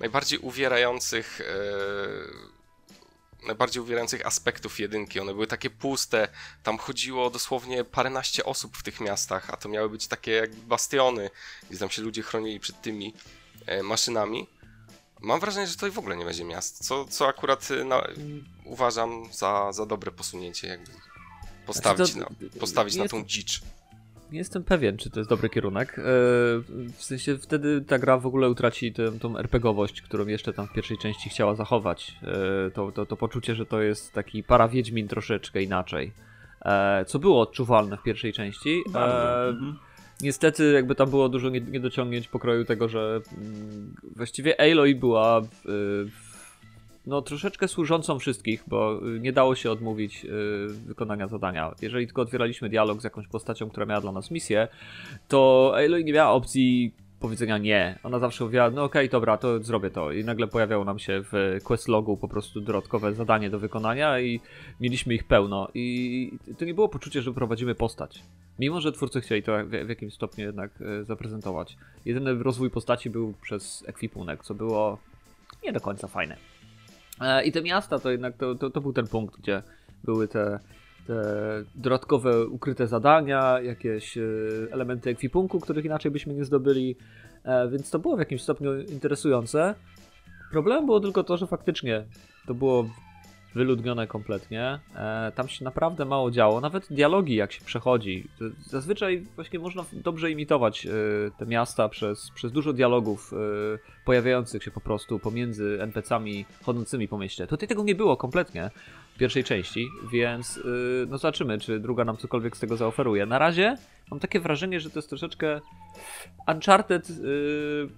najbardziej uwierających e, najbardziej uwierających aspektów jedynki. One były takie puste, tam chodziło dosłownie paręnaście osób w tych miastach, a to miały być takie jak bastiony, gdzie tam się ludzie chronili przed tymi e, maszynami. Mam wrażenie, że tutaj w ogóle nie będzie miast, co, co akurat e, na, uważam za, za dobre posunięcie, jakby postawić, Znaczy na, postawić na tą dzicz. Nie jestem pewien, czy to jest dobry kierunek. E, W sensie wtedy ta gra w ogóle utraci tę, tą RPGowość, którą jeszcze tam w pierwszej części chciała zachować. E, To, to, to poczucie, że to jest taki para-wiedźmin troszeczkę inaczej. E, Co było odczuwalne w pierwszej części. Bardzo. E, Mhm. Niestety jakby tam było dużo nie- niedociągnięć pokroju tego, że mm, właściwie Aloy była y, no troszeczkę służącą wszystkich, bo y, nie dało się odmówić y, wykonania zadania. Jeżeli tylko otwieraliśmy dialog z jakąś postacią, która miała dla nas misję, to Aloy nie miała opcji powiedzenia nie. Ona zawsze mówiła, no okej, dobra, to zrobię to. I nagle pojawiało nam się w questlogu po prostu dodatkowe zadanie do wykonania i mieliśmy ich pełno. I to nie było poczucie, że prowadzimy postać. Mimo, że twórcy chcieli to w, jakimś stopniu jednak e, zaprezentować. Jedyny rozwój postaci był przez ekwipunek, co było nie do końca fajne. E, I te miasta to jednak to, to, to był ten punkt, gdzie były te dodatkowe ukryte zadania, jakieś e, elementy ekwipunku, których inaczej byśmy nie zdobyli, e, więc to było w jakimś stopniu interesujące. Problemem było tylko to, że faktycznie to było wyludnione kompletnie. E, tam się naprawdę mało działo. Nawet dialogi, jak się przechodzi. Zazwyczaj właśnie można dobrze imitować te miasta przez, przez dużo dialogów pojawiających się po prostu pomiędzy NPC-ami chodzącymi po mieście. Tutaj tego nie było kompletnie pierwszej części, więc e, no zobaczymy, czy druga nam cokolwiek z tego zaoferuje. Na razie mam takie wrażenie, że to jest troszeczkę Uncharted y,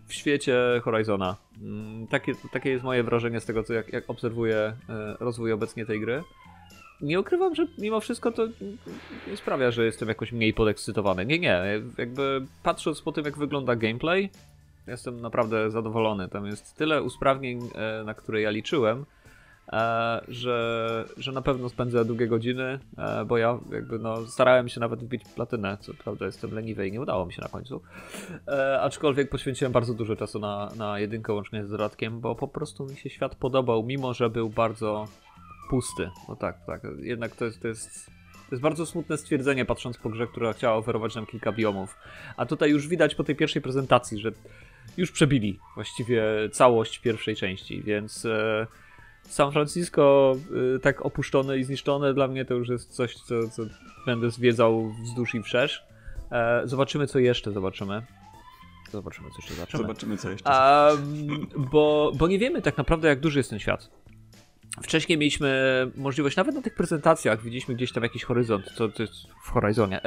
w świecie Horizona. Mm, Takie, takie jest moje wrażenie z tego, co jak, jak obserwuję e, rozwój obecnie tej gry. Nie ukrywam, że mimo wszystko to nie sprawia, że jestem jakoś mniej podekscytowany. Nie, nie. Jakby patrząc po tym, jak wygląda gameplay, jestem naprawdę zadowolony. Tam jest tyle usprawnień, na które ja liczyłem, że, że na pewno spędzę długie godziny, e, bo ja jakby no, starałem się nawet wbić platynę, co prawda jestem leniwy i nie udało mi się na końcu. E, aczkolwiek poświęciłem bardzo dużo czasu na, na jedynkę łącznie z dodatkiem, bo po prostu mi się świat podobał, mimo że był bardzo pusty. No tak, tak. Jednak to jest, to jest, to jest bardzo smutne stwierdzenie, patrząc po grze, która chciała oferować nam kilka biomów. A tutaj już widać po tej pierwszej prezentacji, że już przebili właściwie całość pierwszej części, więc e, San Francisco e, tak opuszczone i zniszczone dla mnie to już jest coś, co, co będę zwiedzał wzdłuż i wszerz. E, zobaczymy, co jeszcze zobaczymy. Zobaczymy, co jeszcze zobaczymy. Zobaczymy, co jeszcze. Bo, bo nie wiemy tak naprawdę, jak duży jest ten świat. Wcześniej mieliśmy możliwość, nawet na tych prezentacjach, widzieliśmy gdzieś tam jakiś horyzont, co to jest w Horizonie.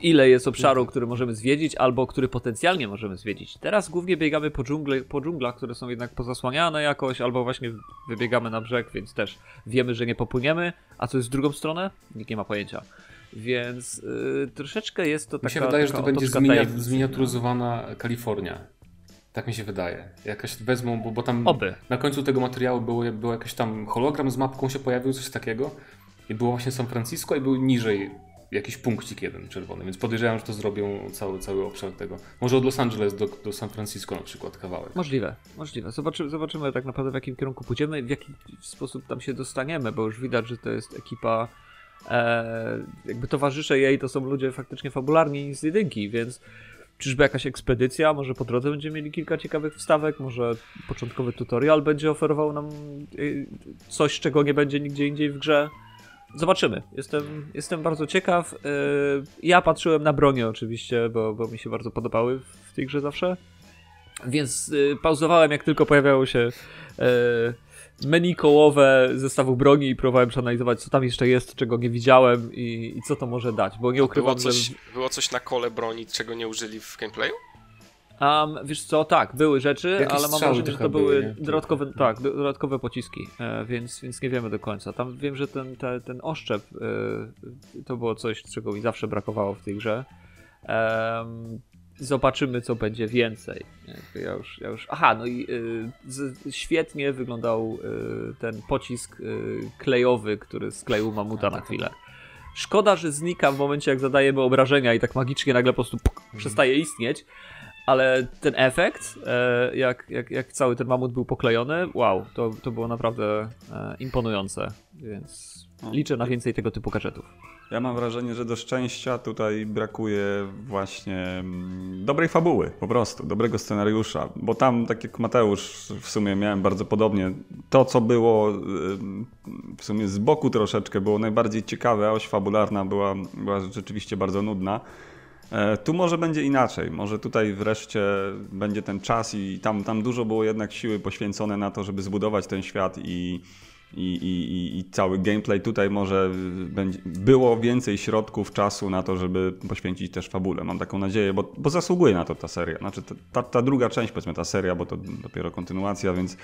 Ile jest obszaru, który możemy zwiedzić, albo który potencjalnie możemy zwiedzić. Teraz głównie biegamy po, dżungle, po dżunglach, które są jednak pozasłaniane jakoś, albo właśnie wybiegamy na brzeg, więc też wiemy, że nie popłyniemy. A co jest w drugą stronę? Nikt nie ma pojęcia. Więc y, troszeczkę jest to taka Mi się wydaje, że to będzie zminia, zminiaturyzowana Kalifornia. Tak mi się wydaje. Jakaś wezmą, bo, bo tam Oby. na końcu tego materiału było, było jakiś tam hologram z mapką się pojawił, coś takiego. I było właśnie San Francisco i był niżej jakiś punkcik jeden czerwony, więc podejrzewam, że to zrobią cały, cały obszar tego. Może od Los Angeles do, do San Francisco na przykład kawałek. Możliwe, możliwe. Zobaczymy, zobaczymy tak naprawdę w jakim kierunku pójdziemy, w jaki sposób tam się dostaniemy, bo już widać, że to jest ekipa, e, jakby towarzysze jej to są ludzie faktycznie fabularni z jedynki, więc czyżby jakaś ekspedycja, może po drodze będziemy mieli kilka ciekawych wstawek, może początkowy tutorial będzie oferował nam y, coś, czego nie będzie nigdzie indziej w grze. Zobaczymy. Jestem, jestem bardzo ciekaw. Y, Ja patrzyłem na bronie oczywiście, bo, bo mi się bardzo podobały w tej grze zawsze. Więc y, pauzowałem, jak tylko pojawiało się e, menu kołowe zestawów broni i próbowałem przeanalizować, co tam jeszcze jest, czego nie widziałem i, i co to może dać, bo nie Było ukrywam, coś, że... było coś na kole broni, czego nie użyli w gameplayu? Um, wiesz co, tak, były rzeczy, ale mam wrażenie, że to były nie? dodatkowe, tak, do- dodatkowe pociski, e, więc, więc nie wiemy do końca. Tam wiem, że ten, te, ten oszczep e, to było coś, czego mi zawsze brakowało w tej grze. Em, zobaczymy, co będzie więcej. Ja już, ja już... Aha, no i y, świetnie wyglądał y, ten pocisk y, klejowy, który skleił mamuta na chwilę. Szkoda, że znika w momencie, jak zadajemy obrażenia i tak magicznie nagle po prostu puk, przestaje istnieć. Ale ten efekt, e, jak, jak, jak cały ten mamut był poklejony, wow, to, to było naprawdę e, imponujące. Więc liczę na więcej tego typu gadżetów. Ja mam wrażenie, że do szczęścia tutaj brakuje właśnie mm, dobrej fabuły, po prostu, dobrego scenariusza, bo tam, tak jak Mateusz, w sumie miałem bardzo podobnie. To, co było ym, w sumie z boku troszeczkę, było najbardziej ciekawe, a oś fabularna była, była rzeczywiście bardzo nudna. E, Tu może będzie inaczej. Może tutaj wreszcie będzie ten czas i tam, tam dużo było jednak siły poświęcone na to, żeby zbudować ten świat i, i, i, i- cały gameplay. Tutaj może będzie, było więcej środków, czasu na to, żeby poświęcić też fabule. Mam taką nadzieję, bo, bo zasługuje na to ta seria. Znaczy ta, ta, druga część, powiedzmy ta seria, bo to dopiero kontynuacja, więc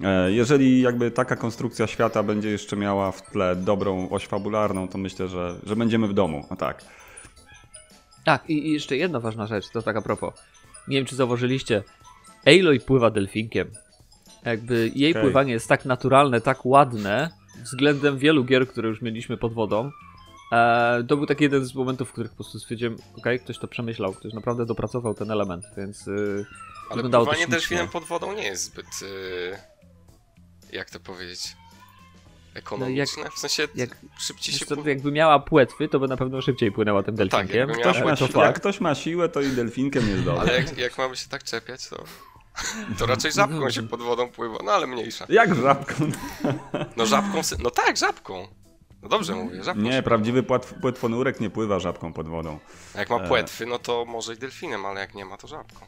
e, jeżeli jakby taka konstrukcja świata będzie jeszcze miała w tle dobrą oś fabularną, to myślę, że, że będziemy w domu. No tak. Tak, i, i jeszcze jedna ważna rzecz, to tak a propos. Nie wiem, czy zauważyliście, Aloy pływa delfinkiem. Jakby jej Okej. pływanie jest tak naturalne, tak ładne, względem wielu gier, które już mieliśmy pod wodą. E, to był taki jeden z momentów, w których po prostu stwierdziłem, okej, ktoś to przemyślał, ktoś naprawdę dopracował ten element, więc y, Ale wyglądało to pływanie delfinem pod wodą nie jest zbyt... Yy, jak to powiedzieć? Ekonomiczne? w sensie jak- szybciej się... pływa. jakby miała płetwy, to by na pewno szybciej płynęła tym tak, delfinkiem. miała Ktoś ma, to jak ktoś ma siłę, to i delfinkiem jest dobrze. Ale jak, jak mamy się tak czepiać, to... To raczej żabką się pod wodą pływa, no ale mniejsza. Jak żabką? No żabką... No tak, żabką. No dobrze mówię, żabką Nie, prawdziwy płatw, płetwonurek nie pływa żabką pod wodą. A Jak ma E. płetwy, no to może i delfinem, ale jak nie ma, to żabką.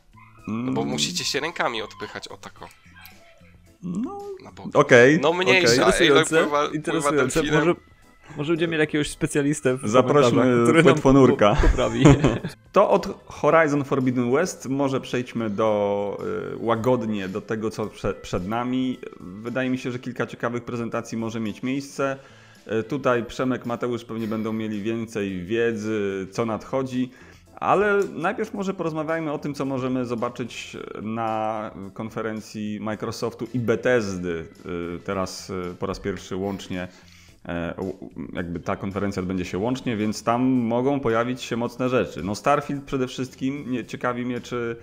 No bo Mm, musicie się rękami odpychać o tako. No, bok. okej. No mniejsza. Ej, no Interesujące, pływa- pływa interesujące. Może, może będziemy mieli jakiegoś specjalistę w Zaprośmy płetwonurka. po- poprawi. To od Horizon Forbidden West może przejdźmy do y, łagodnie do tego, co prze, przed nami. Wydaje mi się, że kilka ciekawych prezentacji może mieć miejsce. Y, Tutaj Przemek, Mateusz pewnie będą mieli więcej wiedzy, co nadchodzi. Ale najpierw może porozmawiajmy o tym, co możemy zobaczyć na konferencji Microsoftu i Bethesdy. Y, Teraz y, po raz pierwszy łącznie u- jakby ta konferencja odbędzie się łącznie, więc tam mogą pojawić się mocne rzeczy. No Starfield przede wszystkim, ciekawi mnie czy,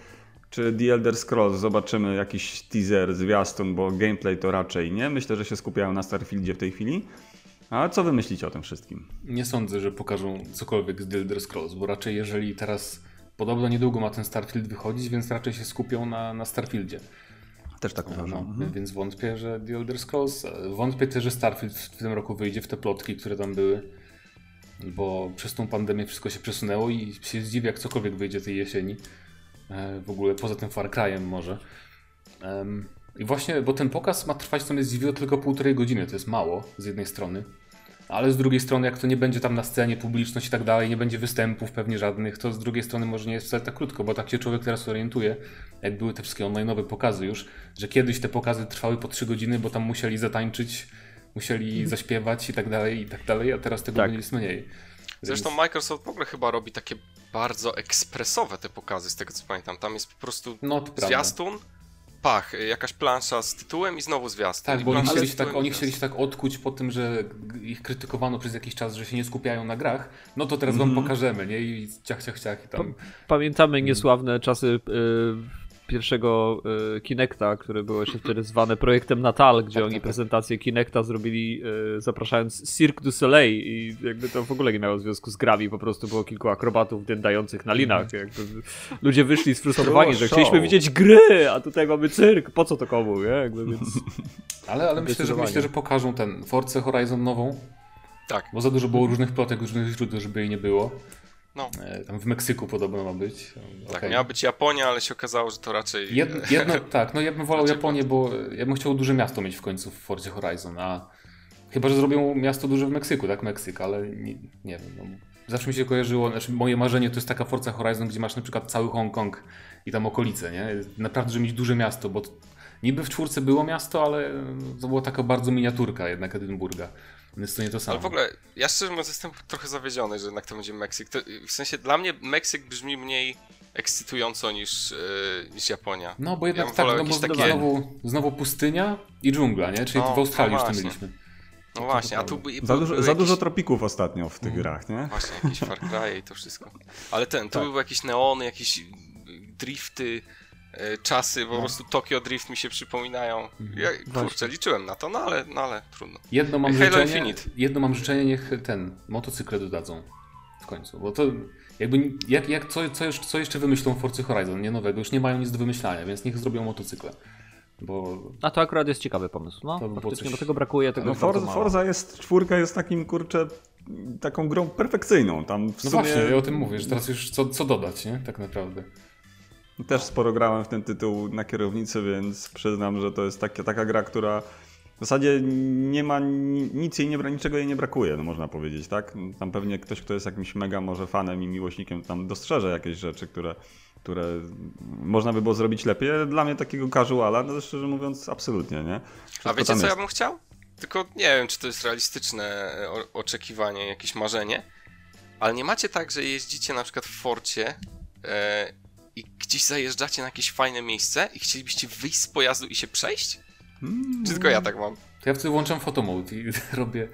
czy The Elder Scrolls zobaczymy jakiś teaser, zwiastun, bo gameplay to raczej nie. Myślę, że się skupiają na Starfieldzie w tej chwili. A co wy myślicie o tym wszystkim? Nie sądzę, że pokażą cokolwiek z The Elder Scrolls, bo raczej jeżeli teraz podobno niedługo ma ten Starfield wychodzić, więc raczej się skupią na, na Starfieldzie. Też tak No, uważam. Mhm. Więc wątpię, że The Elder Scrolls. e, Wątpię też, że Starfield w tym roku wyjdzie w te plotki, które tam były. Bo przez tą pandemię wszystko się przesunęło i się zdziwię, jak cokolwiek wyjdzie tej jesieni. E, W ogóle poza tym Far Cry'em może. I właśnie, bo ten pokaz ma trwać, co mnie zdziwiło, tylko półtorej godziny. To jest mało z jednej strony. Ale z drugiej strony, jak to nie będzie tam na scenie publiczność i tak dalej, nie będzie występów pewnie żadnych, to z drugiej strony może nie jest wcale tak krótko, bo tak się człowiek teraz orientuje, jak były te wszystkie online'owe pokazy już, że kiedyś te pokazy trwały po 3 godziny, bo tam musieli zatańczyć, musieli zaśpiewać i tak dalej, i tak dalej, a teraz tego Tak. jest mniej. Zresztą Microsoft w ogóle chyba robi takie bardzo ekspresowe te pokazy, z tego co pamiętam. Tam jest po prostu No, to prawda. Pach, jakaś plansza z tytułem i znowu zwiastun. Tak, bo oni plansza chcieli, się tak, oni chcieli się tak odkuć po tym, że ich krytykowano przez jakiś czas, że się nie skupiają na grach, no to teraz Mhm. wam pokażemy, nie? I ciach, ciach, ciach i tam. Pamiętamy niesławne czasy y, pierwszego y, Kinecta, które było jeszcze wtedy zwane projektem Natal, gdzie Tak, oni tak, tak. prezentację Kinecta zrobili y, zapraszając Cirque du Soleil i jakby to w ogóle nie miało związku z grami, po prostu było kilku akrobatów dędających na linach. Jakby ludzie wyszli sfrustrowani, że chcieliśmy widzieć gry, a tutaj mamy cyrk, po co to komu, nie? Jakby, więc... Ale, ale myślę, że, myślę, że pokażą ten Force Horizon nową, Tak. bo za dużo było różnych plotek, różnych źródeł, żeby jej nie było. No. E, tam w Meksyku podobno ma być. Tak, miała być Japonia, ale się okazało, że to raczej... Jedno, jedno, tak, no ja bym wolał Japonię, bo ja bym chciał duże miasto mieć w końcu w Forzie Horizon, a chyba, że zrobią miasto duże w Meksyku, tak, Meksyk, ale nie, nie wiem, no, zawsze mi się kojarzyło, znaczy moje marzenie to jest taka Forza Horizon, gdzie masz na przykład cały Hongkong i tam okolice, nie, naprawdę, żeby mieć duże miasto, bo niby w czwórce było miasto, ale to była taka bardzo miniaturka jednak Edynburga, więc to nie to samo. Ale w ogóle, ja szczerze mówiąc jestem trochę zawiedziony, że jednak to będzie Meksyk. To, w sensie, dla mnie Meksyk brzmi mniej ekscytująco niż, yy, niż Japonia. No, bo Ja jednak bym tak, no bo jakieś takie- znowu, znowu pustynia i dżungla, nie? Czyli No, w Australii no już to właśnie. mieliśmy. No właśnie, a tu by, Za, dużo, za jakieś- dużo tropików ostatnio w tych grach, nie? Właśnie, jakieś Far Cry i to wszystko. Ale ten, tu Tak. były jakieś neony, jakieś drifty, y, czasy, No. po prostu Tokyo Drift mi się przypominają. Mhm. Ja, kurczę, liczyłem na to, no ale, no ale trudno. Jedno mam, Halo życzenie, Infinite. jedno mam życzenie, niech ten, motocykle dodadzą w końcu, bo to jakby, jak, jak, co, co, jeszcze, co jeszcze wymyślą Forcy Horizon, nie nowego, już nie mają nic do wymyślania, więc niech zrobią motocykle, bo A to akurat jest ciekawy pomysł. No, To faktycznie, coś- bo tego brakuje, tego No Forza. Forza jest, czwórka jest takim, kurczę, taką grą perfekcyjną. Tam w no sumie właśnie, ja o tym mówię, że teraz już co, co dodać, nie, tak naprawdę. Też sporo grałem w ten tytuł na kierownicy, więc przyznam, że to jest takie, taka gra, która w zasadzie nie ma ni- nic jej nie, bra- niczego jej nie brakuje, no można powiedzieć, tak? Tam pewnie ktoś, kto jest jakimś mega może fanem i miłośnikiem, tam dostrzeże jakieś rzeczy, które, które można by było zrobić lepiej. Dla mnie takiego casuala, no szczerze mówiąc, absolutnie, nie? A Wszystko wiecie tam co ja jest. bym chciał? Tylko nie wiem, czy to jest realistyczne e, oczekiwanie, jakieś marzenie, ale nie macie tak, że jeździcie na przykład w Forcie e, i gdzieś zajeżdżacie na jakieś fajne miejsce i chcielibyście wyjść z pojazdu i się przejść? Mm, Czy tylko ja tak mam? To ja wtedy włączam fotomode i robię,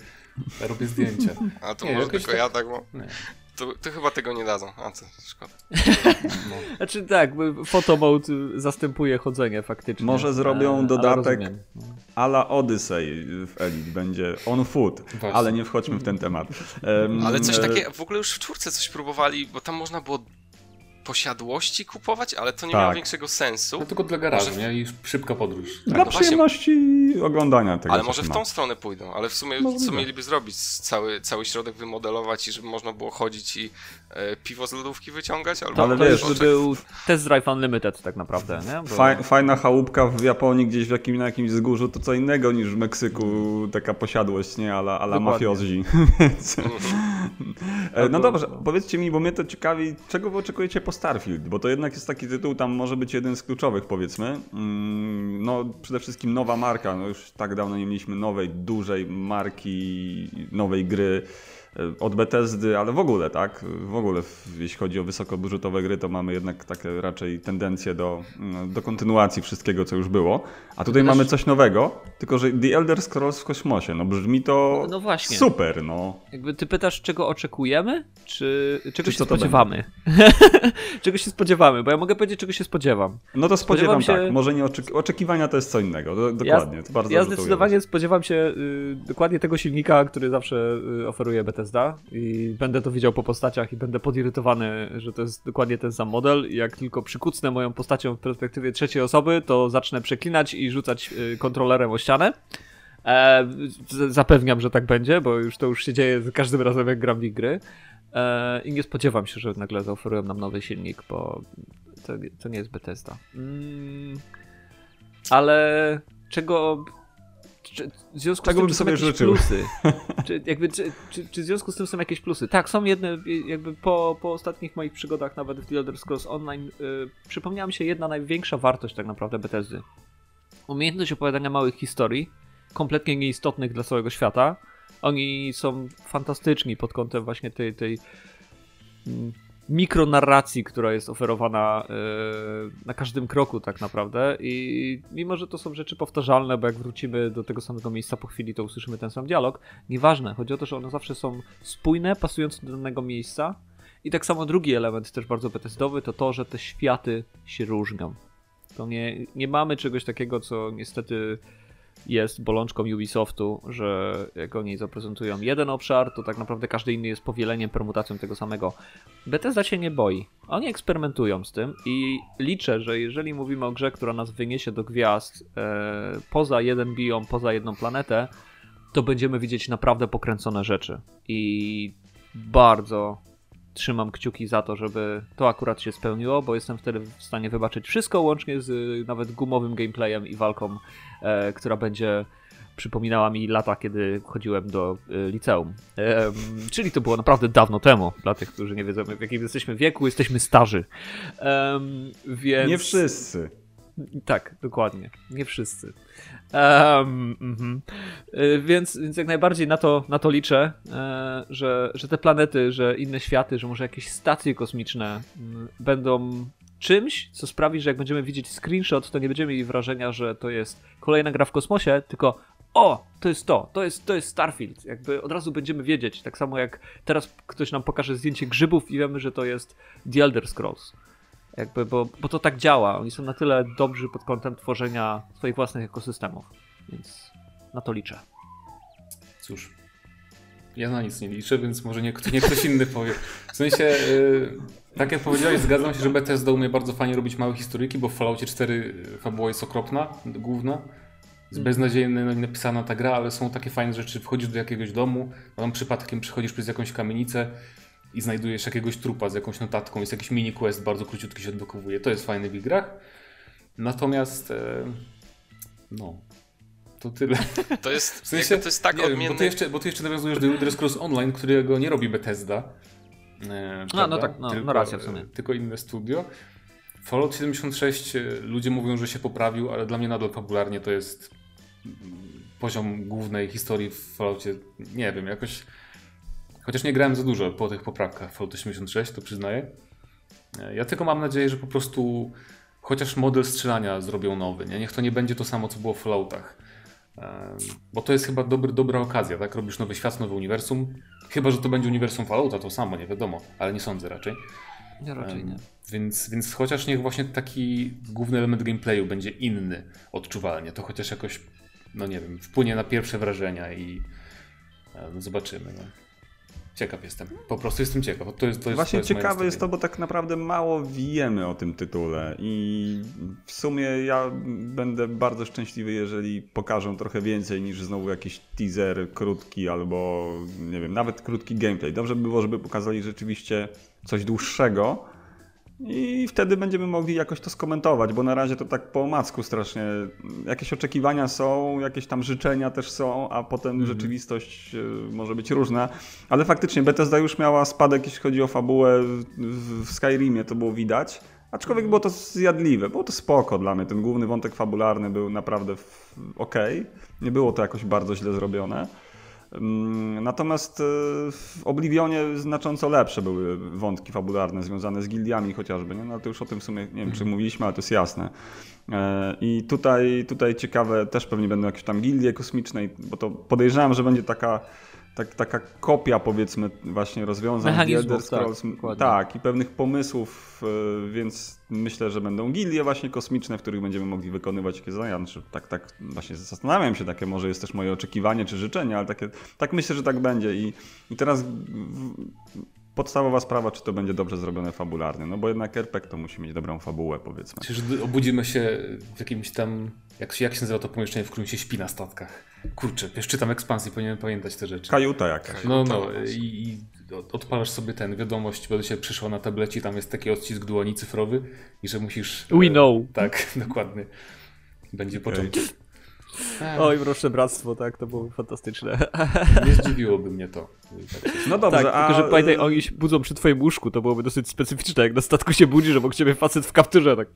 robię zdjęcia. A to Nie, może tylko tak- ja tak mam? Nie. To, to chyba tego nie dadzą. A co, szkoda. No. Znaczy tak, y, zastępuje chodzenie faktycznie. Może zrobią E, dodatek. Ala Odyssey w Elite będzie on foot, Właśnie. ale nie wchodźmy w ten temat. Em, Ale coś e, takie, w ogóle już w czwórce coś próbowali, bo tam można było posiadłości kupować, ale to nie Tak. miało większego sensu. No tylko dla garażu, Może- nie? I szybka podróż. Dla no właśnie. przyjemności oglądania tego. Ale może w ma. tą stronę pójdą, ale w sumie Możliwe. co mieliby zrobić? Cały, cały środek wymodelować i żeby można było chodzić i e, piwo z lodówki wyciągać? Albo Ale wiesz, już by oczek- był Test Drive Unlimited tak naprawdę, nie? Bo... Faj, fajna chałupka w Japonii, gdzieś w jakim, na jakimś wzgórzu, to co innego niż w Meksyku, taka posiadłość, nie? Ala, ala mafiozi. Więc- E, no dobrze, powiedzcie mi, bo mnie to ciekawi, czego wy oczekujecie po Starfield? Bo to jednak jest taki tytuł, tam może być jeden z kluczowych, powiedzmy. Mm, No, przede wszystkim nowa marka. No już tak dawno nie mieliśmy nowej, dużej marki, nowej gry od Bethesdy, ale w ogóle, tak? W ogóle, jeśli chodzi o wysokobudżetowe gry, to mamy jednak takie raczej tendencje do, mm, do kontynuacji wszystkiego, co już było. A tutaj też- mamy coś nowego, tylko że The Elder Scrolls w kosmosie. No brzmi to No właśnie. super, no. Jakby ty pytasz, czego oczekujemy, czy czego Czy się spodziewamy? czego się spodziewamy, bo ja mogę powiedzieć, czego się spodziewam. No to spodziewam, Spodziewam się- tak. Może nie oczeki- oczekiwania to jest co innego. Do, dokładnie. to bardzo ja zdecydowanie spodziewam się y, dokładnie tego silnika, który zawsze y, oferuje Bethesda i będę to widział po postaciach i będę podirytowany, że to jest dokładnie ten sam model i jak tylko przykucnę moją postacią w perspektywie trzeciej osoby, to zacznę przeklinać i rzucać y, kontrolerem o ścianę. E, zapewniam, że tak będzie, bo już to już się dzieje za każdym razem, jak gram w gry. E, I nie spodziewam się, że nagle zaoferują nam nowy silnik, bo to, to nie jest Bethesda. Mm, ale czego. Czy, w związku Czego z tym, bym sobie życzył? plusy? Czy, jakby, czy, czy, czy w związku z tym są jakieś plusy? Tak, są jedne, jakby po, po ostatnich moich przygodach, nawet w The Elder Scrolls Online, y, przypomniała mi się jedna największa wartość tak naprawdę Bethesdy. Umiejętność opowiadania małych historii, kompletnie nieistotnych dla całego świata. Oni są fantastyczni pod kątem właśnie tej, tej mm, mikronarracji, która jest oferowana yy, na każdym kroku tak naprawdę. I mimo, że to są rzeczy powtarzalne, bo jak wrócimy do tego samego miejsca po chwili, to usłyszymy ten sam dialog, nieważne, chodzi o to, że one zawsze są spójne, pasujące do danego miejsca. I tak samo drugi element też bardzo Bethesdowy to to, że te światy się różnią. To nie, nie mamy czegoś takiego, co niestety jest bolączką Ubisoftu, że jak oni zaprezentują jeden obszar, to tak naprawdę każdy inny jest powieleniem, permutacją tego samego. Bethesda się nie boi. Oni eksperymentują z tym i liczę, że jeżeli mówimy o grze, która nas wyniesie do gwiazd e, poza jeden biom, poza jedną planetę, to będziemy widzieć naprawdę pokręcone rzeczy. I bardzo, trzymam kciuki za to, żeby to akurat się spełniło, bo jestem wtedy w stanie wybaczyć wszystko, łącznie z y, nawet gumowym gameplayem i walką, e, która będzie przypominała mi lata, kiedy chodziłem do y, liceum. Em, czyli to było naprawdę dawno temu, dla tych, którzy nie wiedzą w jakim jesteśmy wieku, jesteśmy starzy. Em, więc... Nie wszyscy. Tak, dokładnie. Nie wszyscy. Um, mhm. Y, więc, więc jak najbardziej na to, na to liczę, e, że, że te planety, że inne światy, że może jakieś stacje kosmiczne mm, będą czymś, co sprawi, że jak będziemy widzieć screenshot, to nie będziemy mieli wrażenia, że to jest kolejna gra w kosmosie, tylko o, to jest to, to jest, to jest Starfield. Jakby od razu będziemy wiedzieć, tak samo jak teraz ktoś nam pokaże zdjęcie grzybów i wiemy, że to jest The Elder Scrolls. Jakby, bo, bo to tak działa. Oni są na tyle dobrzy pod kątem tworzenia swoich własnych ekosystemów. Więc na to liczę. Cóż, ja na nic nie liczę, więc może nie, nie ktoś inny powie. W sensie, yy, tak jak powiedziałeś, zgadzam się, że Bethesda umie bardzo fajnie robić małe historyki, bo w Falloutie 4 fabuła jest okropna, główna. Jest beznadziejnie napisana ta gra, ale są takie fajne rzeczy. Wchodzisz do jakiegoś domu, tam przypadkiem przechodzisz przez jakąś kamienicę i znajdujesz jakiegoś trupa z jakąś notatką, jest jakiś mini quest, bardzo króciutki się odblokowuje. To jest fajne w grach. Natomiast, e, no, to tyle. To jest, W sensie, to jest tak nie wiem, odmienny... bo, ty jeszcze, bo ty jeszcze nawiązujesz do Elder Scrolls Online, którego nie robi Bethesda. E, no prawda? tak, no- no racja w sumie. Tylko inne studio. Fallout 76 e, ludzie mówią, że się poprawił, ale dla mnie nadal fabularnie to jest mm, poziom głównej historii w Falloutie. Nie wiem, jakoś. Chociaż nie grałem za dużo po tych poprawkach Fallout 86, to przyznaję. E, Ja tylko mam nadzieję, że po prostu chociaż model strzelania zrobią nowy. Nie? Niech to nie będzie to samo, co było w Falloutach. Em, Bo to jest chyba dobry, dobra okazja, tak? Robisz nowy świat, nowe uniwersum. Chyba, że to będzie uniwersum Fallouta, to samo, nie wiadomo, ale nie sądzę raczej. Nie, raczej nie. Więc, więc chociaż niech właśnie taki główny element gameplayu będzie inny odczuwalnie, to chociaż jakoś, no nie wiem, wpłynie na pierwsze wrażenia i e, no zobaczymy. No. Ciekaw jestem. Po prostu jestem ciekaw. To jest, to jest, Właśnie to jest ciekawe jest to, bo tak naprawdę mało wiemy o tym tytule i w sumie ja będę bardzo szczęśliwy, jeżeli pokażą trochę więcej niż znowu jakiś teaser krótki albo nie wiem, nawet krótki gameplay. Dobrze by było, żeby pokazali rzeczywiście coś dłuższego i wtedy będziemy mogli jakoś to skomentować, bo na razie to tak po omacku strasznie. Jakieś oczekiwania są, jakieś tam życzenia też są, a potem rzeczywistość y, może być różna. Ale faktycznie Bethesda już miała spadek, jeśli chodzi o fabułę w, Skyrimie, to było widać. Aczkolwiek było to zjadliwe, było to spoko dla mnie. Ten główny wątek fabularny był naprawdę okej. Nie było to jakoś bardzo źle zrobione. Natomiast e, w Oblivionie znacząco lepsze były wątki fabularne związane z gildiami chociażby, nie? No ale to już o tym w sumie nie wiem, czy mówiliśmy, ale to jest jasne. E, I tutaj, tutaj ciekawe też pewnie będą jakieś tam gildie kosmiczne, bo to podejrzewam, że będzie taka, tak, taka kopia powiedzmy właśnie rozwiązań Elder Scrolls. tak, tak, i pewnych pomysłów, e, więc myślę, że będą gildie właśnie kosmiczne, w których będziemy mogli wykonywać jakieś zadania. Znaczy, tak, tak właśnie zastanawiam się, takie może jest też moje oczekiwanie czy życzenie, ale takie, tak myślę, że tak będzie. I, i teraz w- podstawowa sprawa, czy to będzie dobrze zrobione fabularnie, no bo jednak RPG to musi mieć dobrą fabułę, powiedzmy. Czyż obudzimy się w jakimś tam. Jak się, jak się nazywa to pomieszczenie, w którym się śpi na statkach? Kurczę, już czytam ekspansję, powinienem pamiętać te rzeczy. Kajuta jakaś. No, no, i, i odpalasz sobie ten wiadomość, bo do ciebie przyszła na tablecie, tam jest taki odcisk dłoni cyfrowy i że musisz. We e, know. Tak, dokładnie. Będzie początek. Ech, Oj, proszę bractwo, tak, to było fantastyczne. Nie zdziwiłoby mnie to. Tak No dobrze, tak, a... tylko że pamiętaj, oni się budzą przy twoim łóżku, to byłoby dosyć specyficzne, jak na statku się budzi, że obok ciebie facet w kapturze, tak.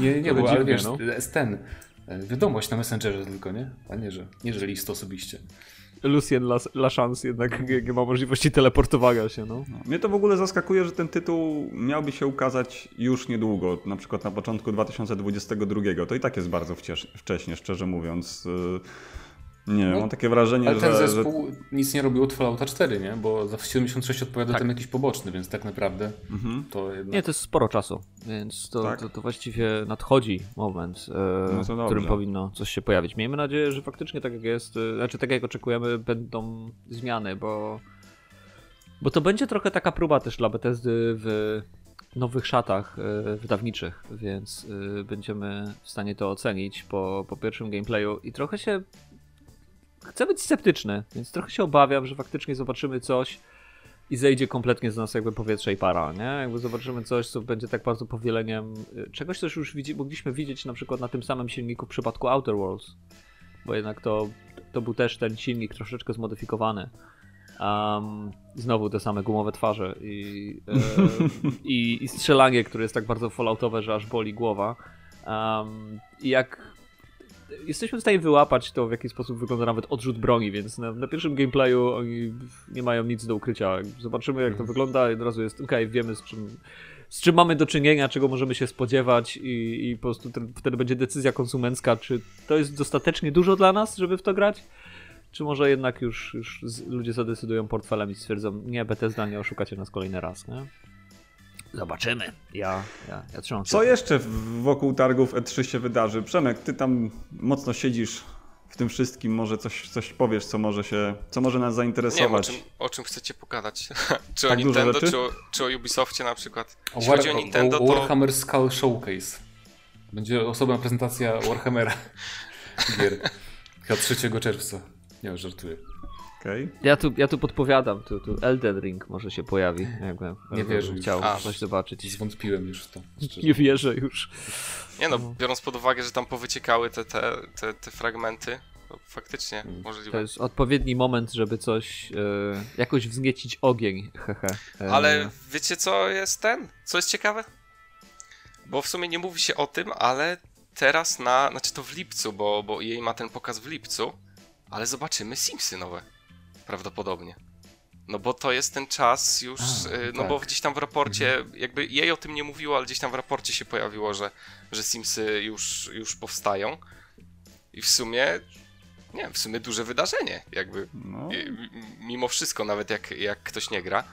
Nie, nie, Trochę bo ale wiesz, no. jest ten. e, Wiadomość na Messengerze tylko, nie? A nie, że, nie, że list osobiście. Lucien La- Lachance jednak ma możliwości teleportowania się, no. Mnie to w ogóle zaskakuje, że ten tytuł miałby się ukazać już niedługo, na przykład na początku 2022. To i tak jest bardzo wcześnie, szczerze mówiąc. Yy, Nie No, mam takie wrażenie, Ale że, ten że zespół nic nie robił od Fallouta 4, nie? Bo za 76 odpowiada Tak. ten jakiś poboczny, więc tak naprawdę Mhm. to jednak... Nie, to jest sporo czasu, więc to, Tak? to, to właściwie nadchodzi moment, e, No to w dobrze. którym powinno coś się pojawić. Miejmy nadzieję, że faktycznie tak jak jest, e, znaczy tak jak oczekujemy, będą zmiany, bo, bo to będzie trochę taka próba też dla Bethesdy w nowych szatach e, wydawniczych, więc będziemy w stanie to ocenić po, po pierwszym gameplayu i trochę się chcę być sceptyczny, więc trochę się obawiam, że faktycznie zobaczymy coś, i zejdzie kompletnie z nas jakby powietrze i para, nie? Jakby zobaczymy coś, co będzie tak bardzo powieleniem y, czegoś, co już widzi, mogliśmy widzieć na przykład na tym samym silniku w przypadku Outer Worlds, bo jednak to, to był też ten silnik troszeczkę zmodyfikowany. Um, znowu te same gumowe twarze i, e, i, i strzelanie, które jest tak bardzo falloutowe, że aż boli głowa. Um, jak jesteśmy w stanie wyłapać to, w jaki sposób wygląda nawet odrzut broni, więc na, na pierwszym gameplayu oni nie mają nic do ukrycia. Zobaczymy, jak to Mhm. wygląda i od razu jest, okej, wiemy z czym, z czym mamy do czynienia, czego możemy się spodziewać i, i po prostu ten, wtedy będzie decyzja konsumencka, czy to jest dostatecznie dużo dla nas, żeby w to grać, czy może jednak już, już ludzie zadecydują portfelem i stwierdzą, nie, Bethesda, nie oszukacie nas kolejny raz, nie? Zobaczymy. Ja, ja, ja trzymam Co jeszcze wokół targów E3 się wydarzy? Przemek, ty tam mocno siedzisz w tym wszystkim, może coś, coś powiesz, co może się, co może nas Nie wiem, o zainteresować. czym, o czym chcecie pogadać. czy o Tak dużo Nintendo, czy o, czy o Ubisoftie na przykład. O, Jeśli chodzi o War- Nintendo, o to... Warhammer Skull Showcase. Będzie osobna prezentacja Warhammera gier. Chyba 3 czerwca. Nie, żartuję. Okej. Ja tu, ja tu podpowiadam, tu, tu Elden Ring może się pojawi. Jakbym Nie wierzę. Chciał A. coś zobaczyć. Zwątpiłem już w to. szczerze. Nie wierzę już. Nie no, biorąc pod uwagę, że tam powyciekały te, te, te, te fragmenty, to faktycznie Mm. To możliwe. jest odpowiedni moment, żeby coś, e, jakoś wzniecić ogień, hehe. E, Ale wiecie co jest ten? Co jest ciekawe? Bo w sumie nie mówi się o tym, ale teraz na... Znaczy to w lipcu, bo, bo jej ma ten pokaz w lipcu, ale zobaczymy Simsy nowe. Prawdopodobnie. No bo to jest ten czas już, A, y, no tak. bo gdzieś tam w raporcie, jakby jej o tym nie mówiło, ale gdzieś tam w raporcie się pojawiło, że, że Simsy już, już powstają. I w sumie, nie wiem, w sumie duże wydarzenie, jakby No, m- mimo wszystko, nawet jak, jak ktoś nie gra.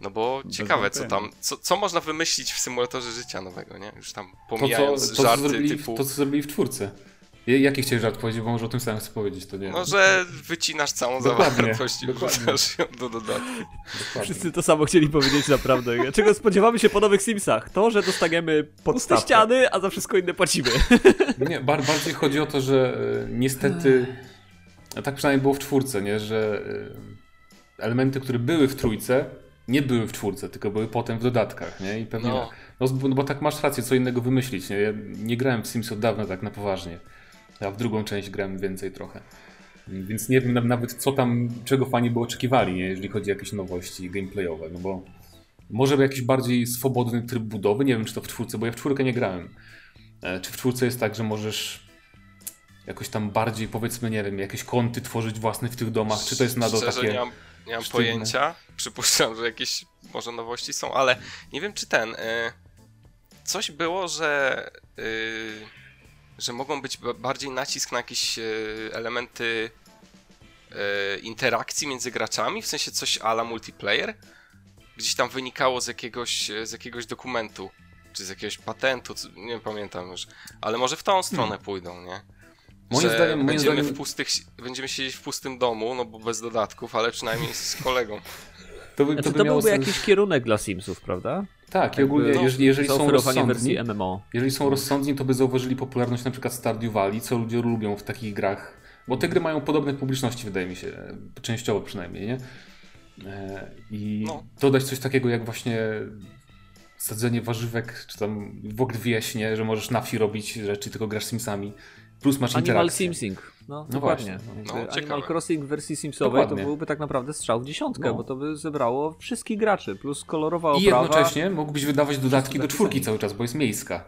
No bo ciekawe, co tam, co, co można wymyślić w symulatorze życia nowego, nie? Już tam To, co, pomijając to, co żarty zrobili, typu, to, co zrobili w czwórce. Ja- Jaki chciałeś żart powiedzieć, bo może o tym samym chcę powiedzieć, to nie no że wycinasz całą zawartość i dokładnie. wrzucasz ją do dodatku. Dokładnie. Wszyscy to samo chcieli powiedzieć naprawdę. Czego spodziewamy się po nowych Simsach? To, że dostaniemy puste Podstawkę. ściany, a za wszystko inne płacimy. Nie, bar bardziej chodzi o to, że e, niestety, a tak przynajmniej było w czwórce, nie, że e, elementy, które były w trójce, nie były w czwórce, tylko były potem w dodatkach, nie? I pewnie, No. no, no bo tak masz rację, co innego wymyślić, nie? Ja nie grałem w Sims od dawna tak na poważnie, a w drugą część grałem więcej trochę. Więc nie wiem na- nawet, co tam, czego fani by oczekiwali, nie? jeżeli chodzi o jakieś nowości gameplayowe, no bo może jakiś bardziej swobodny tryb budowy, nie wiem, czy to w czwórce, bo ja w czwórkę nie grałem. E, Czy w czwórce jest tak, że możesz jakoś tam bardziej, powiedzmy, nie wiem, jakieś konty tworzyć własne w tych domach, czy to jest nadal Szczerze takie... nie mam, nie mam pojęcia. Przypuszczam, że jakieś może nowości są, ale nie wiem czy ten. Y, coś było, że. Y, że mogą być ba- bardziej nacisk na jakieś y, elementy y, interakcji między graczami, w sensie coś ala multiplayer. Gdzieś tam wynikało z jakiegoś, z jakiegoś dokumentu, czy z jakiegoś patentu, nie pamiętam już. Ale może w tą stronę pójdą, nie? Moim że zdaniem- moim będziemy, zdaniem- w pustych, będziemy siedzieć w pustym domu, no bo bez dodatków, ale przynajmniej z kolegą. To, by, Znaczy, by to byłby sens. jakiś kierunek dla Simsów, prawda? Tak, i ogólnie, no, jeżeli, jeżeli są rozsądni, jeżeli są rozsądni, to by zauważyli popularność na przykład Stardew Valley, co ludzie lubią w takich grach, bo te gry mają podobne publiczności, wydaje mi się, częściowo przynajmniej, nie? E, I No. dodać coś takiego jak właśnie sadzenie warzywek, czy tam w ogóle wieśnie, że możesz na wsi robić rzeczy, tylko grasz Simsami, plus masz Animal interakcję. Simsing. No, No dokładnie. właśnie, no, Animal ciekawe. Crossing w wersji Simsowej Dokładnie. to byłby tak naprawdę strzał w dziesiątkę, No. bo to by zebrało wszystkich graczy, plus kolorowa I oprawa. jednocześnie mógłbyś wydawać dodatki do czwórki cały czas, bo jest miejska.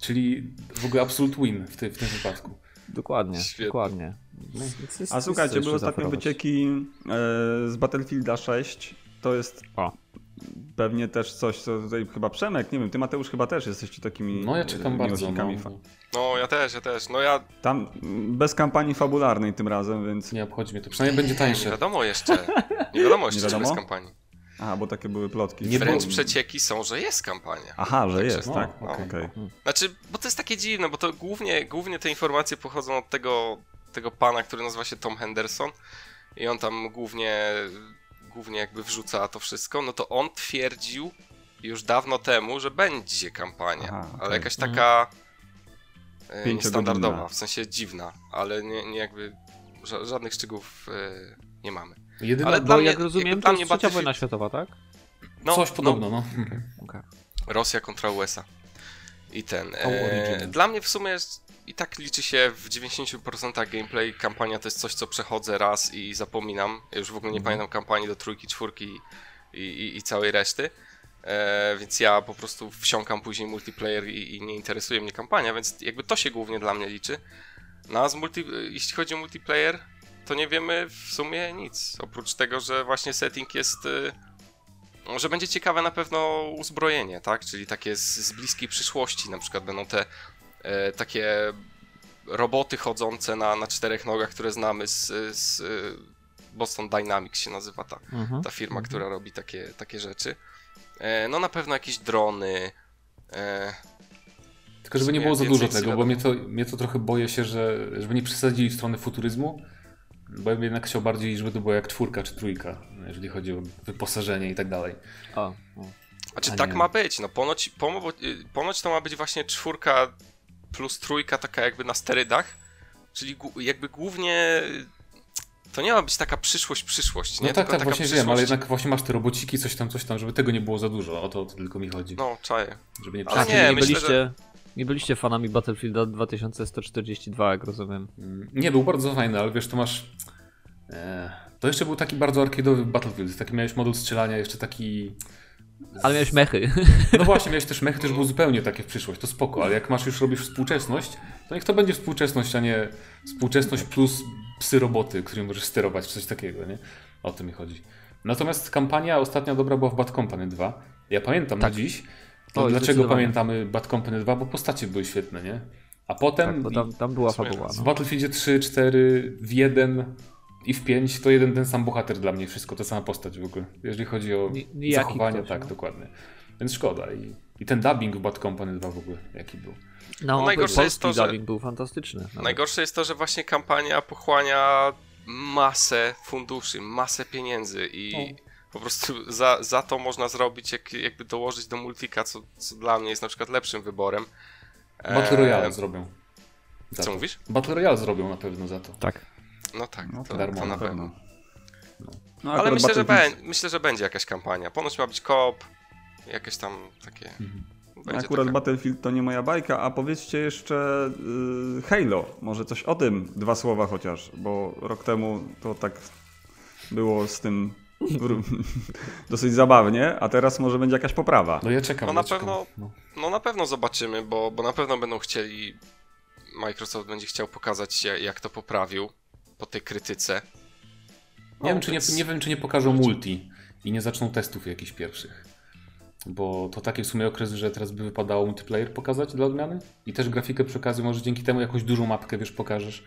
Czyli w ogóle absolute win w, ty, w tym wypadku. Dokładnie, Świetnie. dokładnie. No, jest- A słuchajcie, były ostatnio wycieki e, z Battlefielda 6. To jest O. pewnie też coś, co tutaj chyba Przemek, nie wiem, ty Mateusz chyba też jesteście takimi No ja czekam e, bardzo. No, fa- No, ja też, ja też. No ja Tam bez kampanii fabularnej tym razem, więc... nie obchodzi mnie to. Przynajmniej będzie nie tańsze. wiadomo jeszcze. Nie wiadomo jeszcze, Nie czy bez wiadomo? kampanii. A, bo takie były plotki. Nie Wręcz było- przecieki są, że jest kampania. Aha, że Także- jest, no, tak? okej. Okej. Znaczy, bo to jest takie dziwne, bo to głównie, głównie te informacje pochodzą od tego, tego pana, który nazywa się Tom Henderson i on tam głównie, głównie jakby wrzuca to wszystko, no to on twierdził już dawno temu, że będzie kampania, Aha, ale jakaś taka e, Pięciogodzinna. niestandardowa, w sensie dziwna, ale nie, nie jakby ża- żadnych szczegółów e, nie mamy. Jedyna, Ale bo mnie- jak rozumiem, jakby to jest trzecia Battlefield- wojna światowa, tak? No, coś no, podobno, no. Okay. Rosja kontra USA. I ten. E, dla mnie w sumie jest, i tak liczy się w 90% gameplay. Kampania to jest coś, co przechodzę raz i zapominam. Ja już w ogóle nie Mhm. pamiętam kampanii do trójki, czwórki i, i, i całej reszty. E, więc ja po prostu wsiąkam później multiplayer i, i nie interesuje mnie kampania, więc jakby to się głównie dla mnie liczy. No a z multi, jeśli chodzi o multiplayer, to nie wiemy w sumie nic. Oprócz tego, że właśnie setting jest. Że będzie ciekawe na pewno uzbrojenie, tak? Czyli takie z, z bliskiej przyszłości, na przykład będą te e, takie roboty chodzące na, na czterech nogach, które znamy z, z e, Boston Dynamics się nazywa ta, Mhm. ta firma, która robi takie, takie rzeczy. E, no na pewno jakieś drony. E, Tylko żeby nie było za dużo tego, bo mnie to, mnie to trochę boję się, że żeby nie przesadzili w stronę futuryzmu, bo ja bym jednak chciał bardziej, żeby to było jak czwórka czy trójka, jeżeli chodzi o wyposażenie i tak dalej. O, o. Znaczy A tak nie. ma być, no ponoć, y, ponoć to ma być właśnie czwórka plus trójka taka jakby na sterydach, czyli jakby głównie to nie ma być taka przyszłość, przyszłość, nie? No tak, Tylko tak, taka właśnie wiem, ale przyszłość- jednak właśnie masz te robociki, coś tam, coś tam, żeby tego nie było za dużo, o to, o to tylko mi chodzi. No, czaję. Żeby nie Ale A, przesadzili. czyli nie, nie, myślę, byliście, nie byliście fanami Battlefielda 2142, jak rozumiem. Mm, Nie, był bardzo fajny, ale wiesz, to masz... E, to jeszcze był taki bardzo arcade'owy Battlefield, taki miałeś model strzelania, jeszcze taki... Ale miałeś mechy. No właśnie, miałeś też mechy, też był zupełnie takie w przyszłość, to spoko, ale jak masz już robisz współczesność, to niech to będzie współczesność, a nie współczesność plus psy roboty, którymi możesz sterować, czy coś takiego, nie? O to mi chodzi. Natomiast kampania ostatnia dobra była w Bad Company 2. Ja pamiętam Tak. na dziś. To dlaczego zdecydowanie. pamiętamy Bad Company 2? Bo postacie były świetne, nie? A potem Tak, bo tam, tam była fabuła. w No. Battlefieldzie 3, 4, w 1 i w 5 to jeden ten sam bohater dla mnie, wszystko, ta sama postać w ogóle, jeżeli chodzi o Ni- zachowanie, ktoś, tak, no. dokładnie. Więc szkoda. I, I ten dubbing w Bad Company 2 w ogóle, jaki był. No, najgorsze polski jest to, że- dubbing był fantastyczny. nawet. Najgorsze jest to, że właśnie kampania pochłania masę funduszy, masę pieniędzy i po prostu za, za to można zrobić, jak, jakby dołożyć do multika, co, co dla mnie jest na przykład lepszym wyborem. Battle Royale zrobią. Za Co to. mówisz? Battle Royale zrobią na pewno za to. Tak. No tak, No to, darmo, to na na pewno. No, Ale akurat myślę że, bę- myślę, że będzie jakaś kampania. Ponoć ma być koop, jakieś tam takie. Będzie Akurat taka... Battlefield to nie moja bajka, a powiedzcie jeszcze y, Halo, może coś o tym, dwa słowa chociaż, bo rok temu to tak było z tym dosyć zabawnie, a teraz może będzie jakaś poprawa. No ja czekam. No ja na czekam. pewno- No. No na pewno zobaczymy, bo, bo na pewno będą chcieli. Microsoft będzie chciał pokazać, ja- jak to poprawił po tej krytyce. Nie, No, wiem, czy nie, nie wiem, czy nie pokażą multi i nie zaczną testów jakichś pierwszych. Bo to taki w sumie okres, że teraz by wypadało multiplayer pokazać dla odmiany. I też grafikę przy okazji, może dzięki temu jakąś dużą mapkę, wiesz, pokażesz.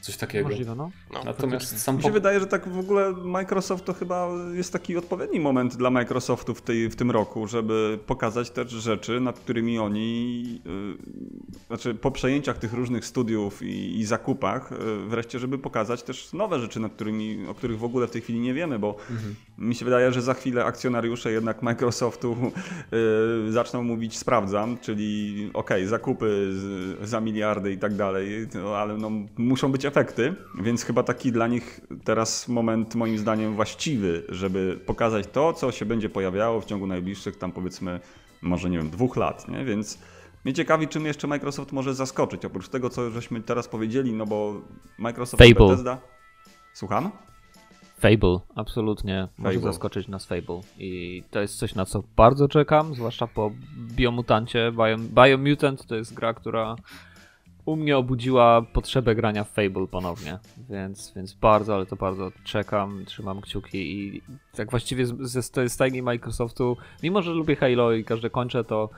Coś takiego. Możliwe, no. No, Natomiast sam Mi się po... wydaje, że tak w ogóle Microsoft to chyba jest taki odpowiedni moment dla Microsoftu w, tej, w tym roku, żeby pokazać też rzeczy, nad którymi oni, yy, znaczy po przejęciach tych różnych studiów i, i zakupach, yy, wreszcie, żeby pokazać też nowe rzeczy, nad którymi, o których w ogóle w tej chwili nie wiemy, bo mi się wydaje, że za chwilę akcjonariusze jednak Microsoftu yy, zaczną mówić sprawdzam, czyli okej, zakupy z, za miliardy i tak dalej, no, ale no, muszą być efekty, więc chyba taki dla nich teraz moment moim zdaniem właściwy, żeby pokazać to, co się będzie pojawiało w ciągu najbliższych tam powiedzmy może nie wiem, dwóch lat, nie? Więc mnie ciekawi, czym jeszcze Microsoft może zaskoczyć, oprócz tego, co żeśmy teraz powiedzieli, no bo Microsoft Fable. Bethesda... Słucham? Fable, absolutnie. Może Fable. zaskoczyć nas Fable. I to jest coś, na co bardzo czekam, zwłaszcza po Biomutancie. Bio, Biomutant to jest gra, która u mnie obudziła potrzebę grania w Fable ponownie. Więc, więc bardzo, ale to bardzo czekam, trzymam kciuki i tak właściwie z- ze stajni Microsoftu, mimo że lubię Halo i każde kończę, to,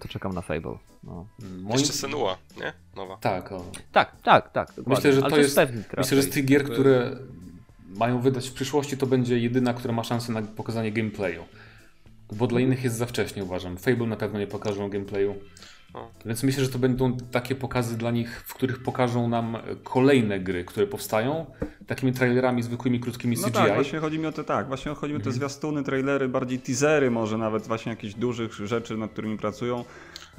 to czekam na Fable. No. Moim... Jeszcze Senua, nie? Nowa. Tak, o. Tak, tak, tak. Dokładnie. Myślę, że ale to jest- pewnik Myślę, że z tych gier, które mają wydać w przyszłości, to będzie jedyna, która ma szansę na pokazanie gameplayu. Bo dla innych jest za wcześnie, uważam. Fable na pewno nie pokażą gameplayu. No. Więc myślę, że to będą takie pokazy dla nich, w których pokażą nam kolejne gry, które powstają, takimi trailerami zwykłymi, krótkimi No CGI. tak, właśnie chodzi mi o te tak, właśnie chodzi mi o te zwiastuny, trailery, bardziej teasery, może nawet właśnie jakieś dużych rzeczy, nad którymi pracują.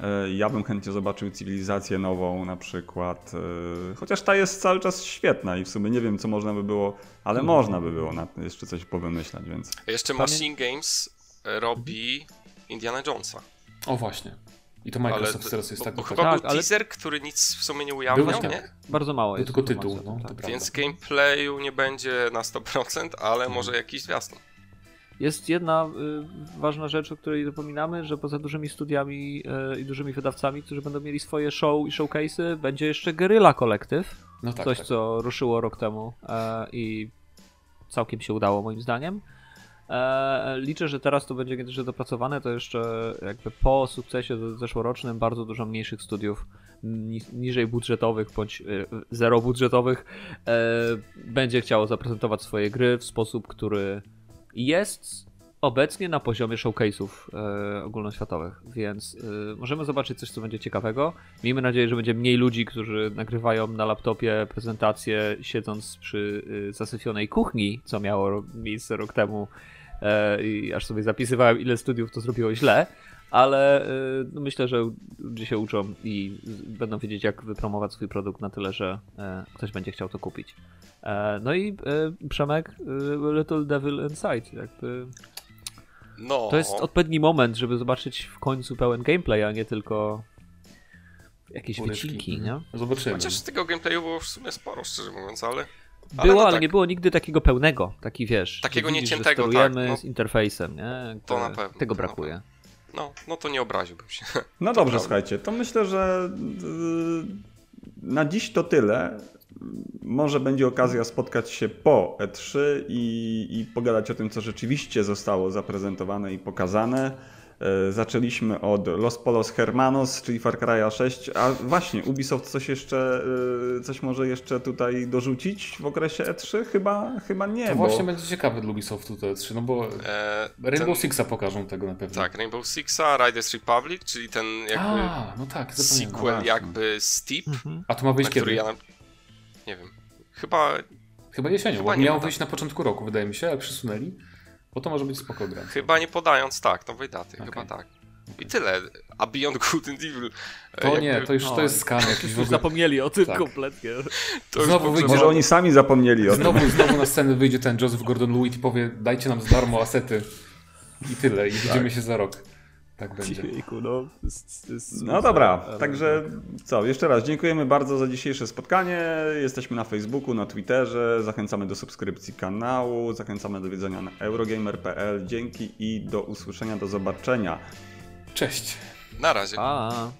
E, Ja bym chętnie zobaczył cywilizację nową na przykład. e, Chociaż ta jest cały czas świetna i w sumie nie wiem, co można by było, ale można by było na jeszcze coś powymyślać, więc. A Jeszcze Machine Games robi Indiana Jonesa. O właśnie. I to Microsoft teraz jest bo, tak bo chyba Tak, był ale- teaser, który nic w sumie nie ujawniał, nie? Bardzo mało jest. tylko tytuł, no, tak. Więc gameplayu nie będzie na 100%, ale może jakiś zwiastun. Jest jedna y, ważna rzecz, o której zapominamy, że poza dużymi studiami y, i dużymi wydawcami, którzy będą mieli swoje show i showcase'y, będzie jeszcze Guerrilla Collective. No tak, coś, tak. co ruszyło rok temu e, i całkiem się udało moim zdaniem. E, liczę, że teraz to będzie jeszcze dopracowane, to jeszcze jakby po sukcesie ze- zeszłorocznym bardzo dużo mniejszych studiów, ni- niżej budżetowych bądź e, zero budżetowych, e, będzie chciało zaprezentować swoje gry w sposób, który jest obecnie na poziomie showcase'ów ogólnoświatowych, więc możemy zobaczyć coś, co będzie ciekawego. Miejmy nadzieję, że będzie mniej ludzi, którzy nagrywają na laptopie prezentację siedząc przy zasyfionej kuchni, co miało miejsce rok temu i aż sobie zapisywałem, ile studiów to zrobiło źle, ale y, no myślę, że ludzie się uczą i będą wiedzieć, jak wypromować swój produkt na tyle, że e, ktoś będzie chciał to kupić. E, no i e, Przemek, Little Devil Inside, jakby No, to jest odpowiedni moment, żeby zobaczyć w końcu pełen gameplay, a nie tylko jakieś Urywki. wycinki, nie? Zobaczymy. chociaż tego gameplayu było w sumie sporo, szczerze mówiąc, ale... Było, no ale tak. nie było nigdy takiego pełnego, taki wiesz. Takiego widzisz, że nieciętego, tak, no. z interfejsem, nie? To na pewno, Tego brakuje. No, no to nie obraziłbym się. No To dobrze, prawda. słuchajcie, to myślę, że yy, na dziś to tyle. Może będzie okazja spotkać się po E3 i, i pogadać o tym, co rzeczywiście zostało zaprezentowane i pokazane. E, Zaczęliśmy od Los Polos Hermanos, czyli Far Cry'a 6, a właśnie Ubisoft coś jeszcze, e, coś może jeszcze tutaj dorzucić w okresie E3? Chyba, chyba nie, To bo... właśnie będzie ciekawe dla Ubisoftu te trzy, no bo E, Rainbow ten- Sixa pokażą tego na pewno. Tak, Rainbow Sixa, Riders Republic, czyli ten jakby A, no tak, sequel właśnie. jakby Steep, Mhm. A to ma który kiedy? ja... na- Nie wiem. Chyba, Chyba jesienią, Chyba bo nie miało ma wyjść na początku roku, wydaje mi się, ale przesunęli. Bo to może być spoko gra. chyba nie podając tak, nowej daty, Okej. chyba tak. I tyle. A Beyond Good and Evil... e, To jakby- nie, to już no, to jest skan jakiś Już zapomnieli o tym Tak. kompletnie. To Znowu wyjdzie- Może oni sami zapomnieli o tym. Znowu, znowu na scenę wyjdzie ten Joseph Gordon-Lewitt i powie dajcie nam za darmo asety. I tyle, i widzimy się za rok. Tak będzie. No. No dobra, ale- także co, jeszcze raz dziękujemy bardzo za dzisiejsze spotkanie. Jesteśmy na Facebooku, na Twitterze, zachęcamy do subskrypcji kanału, zachęcamy do wiedzenia na eurogamer.pl. Dzięki i do usłyszenia, do zobaczenia. Cześć. Na razie. A.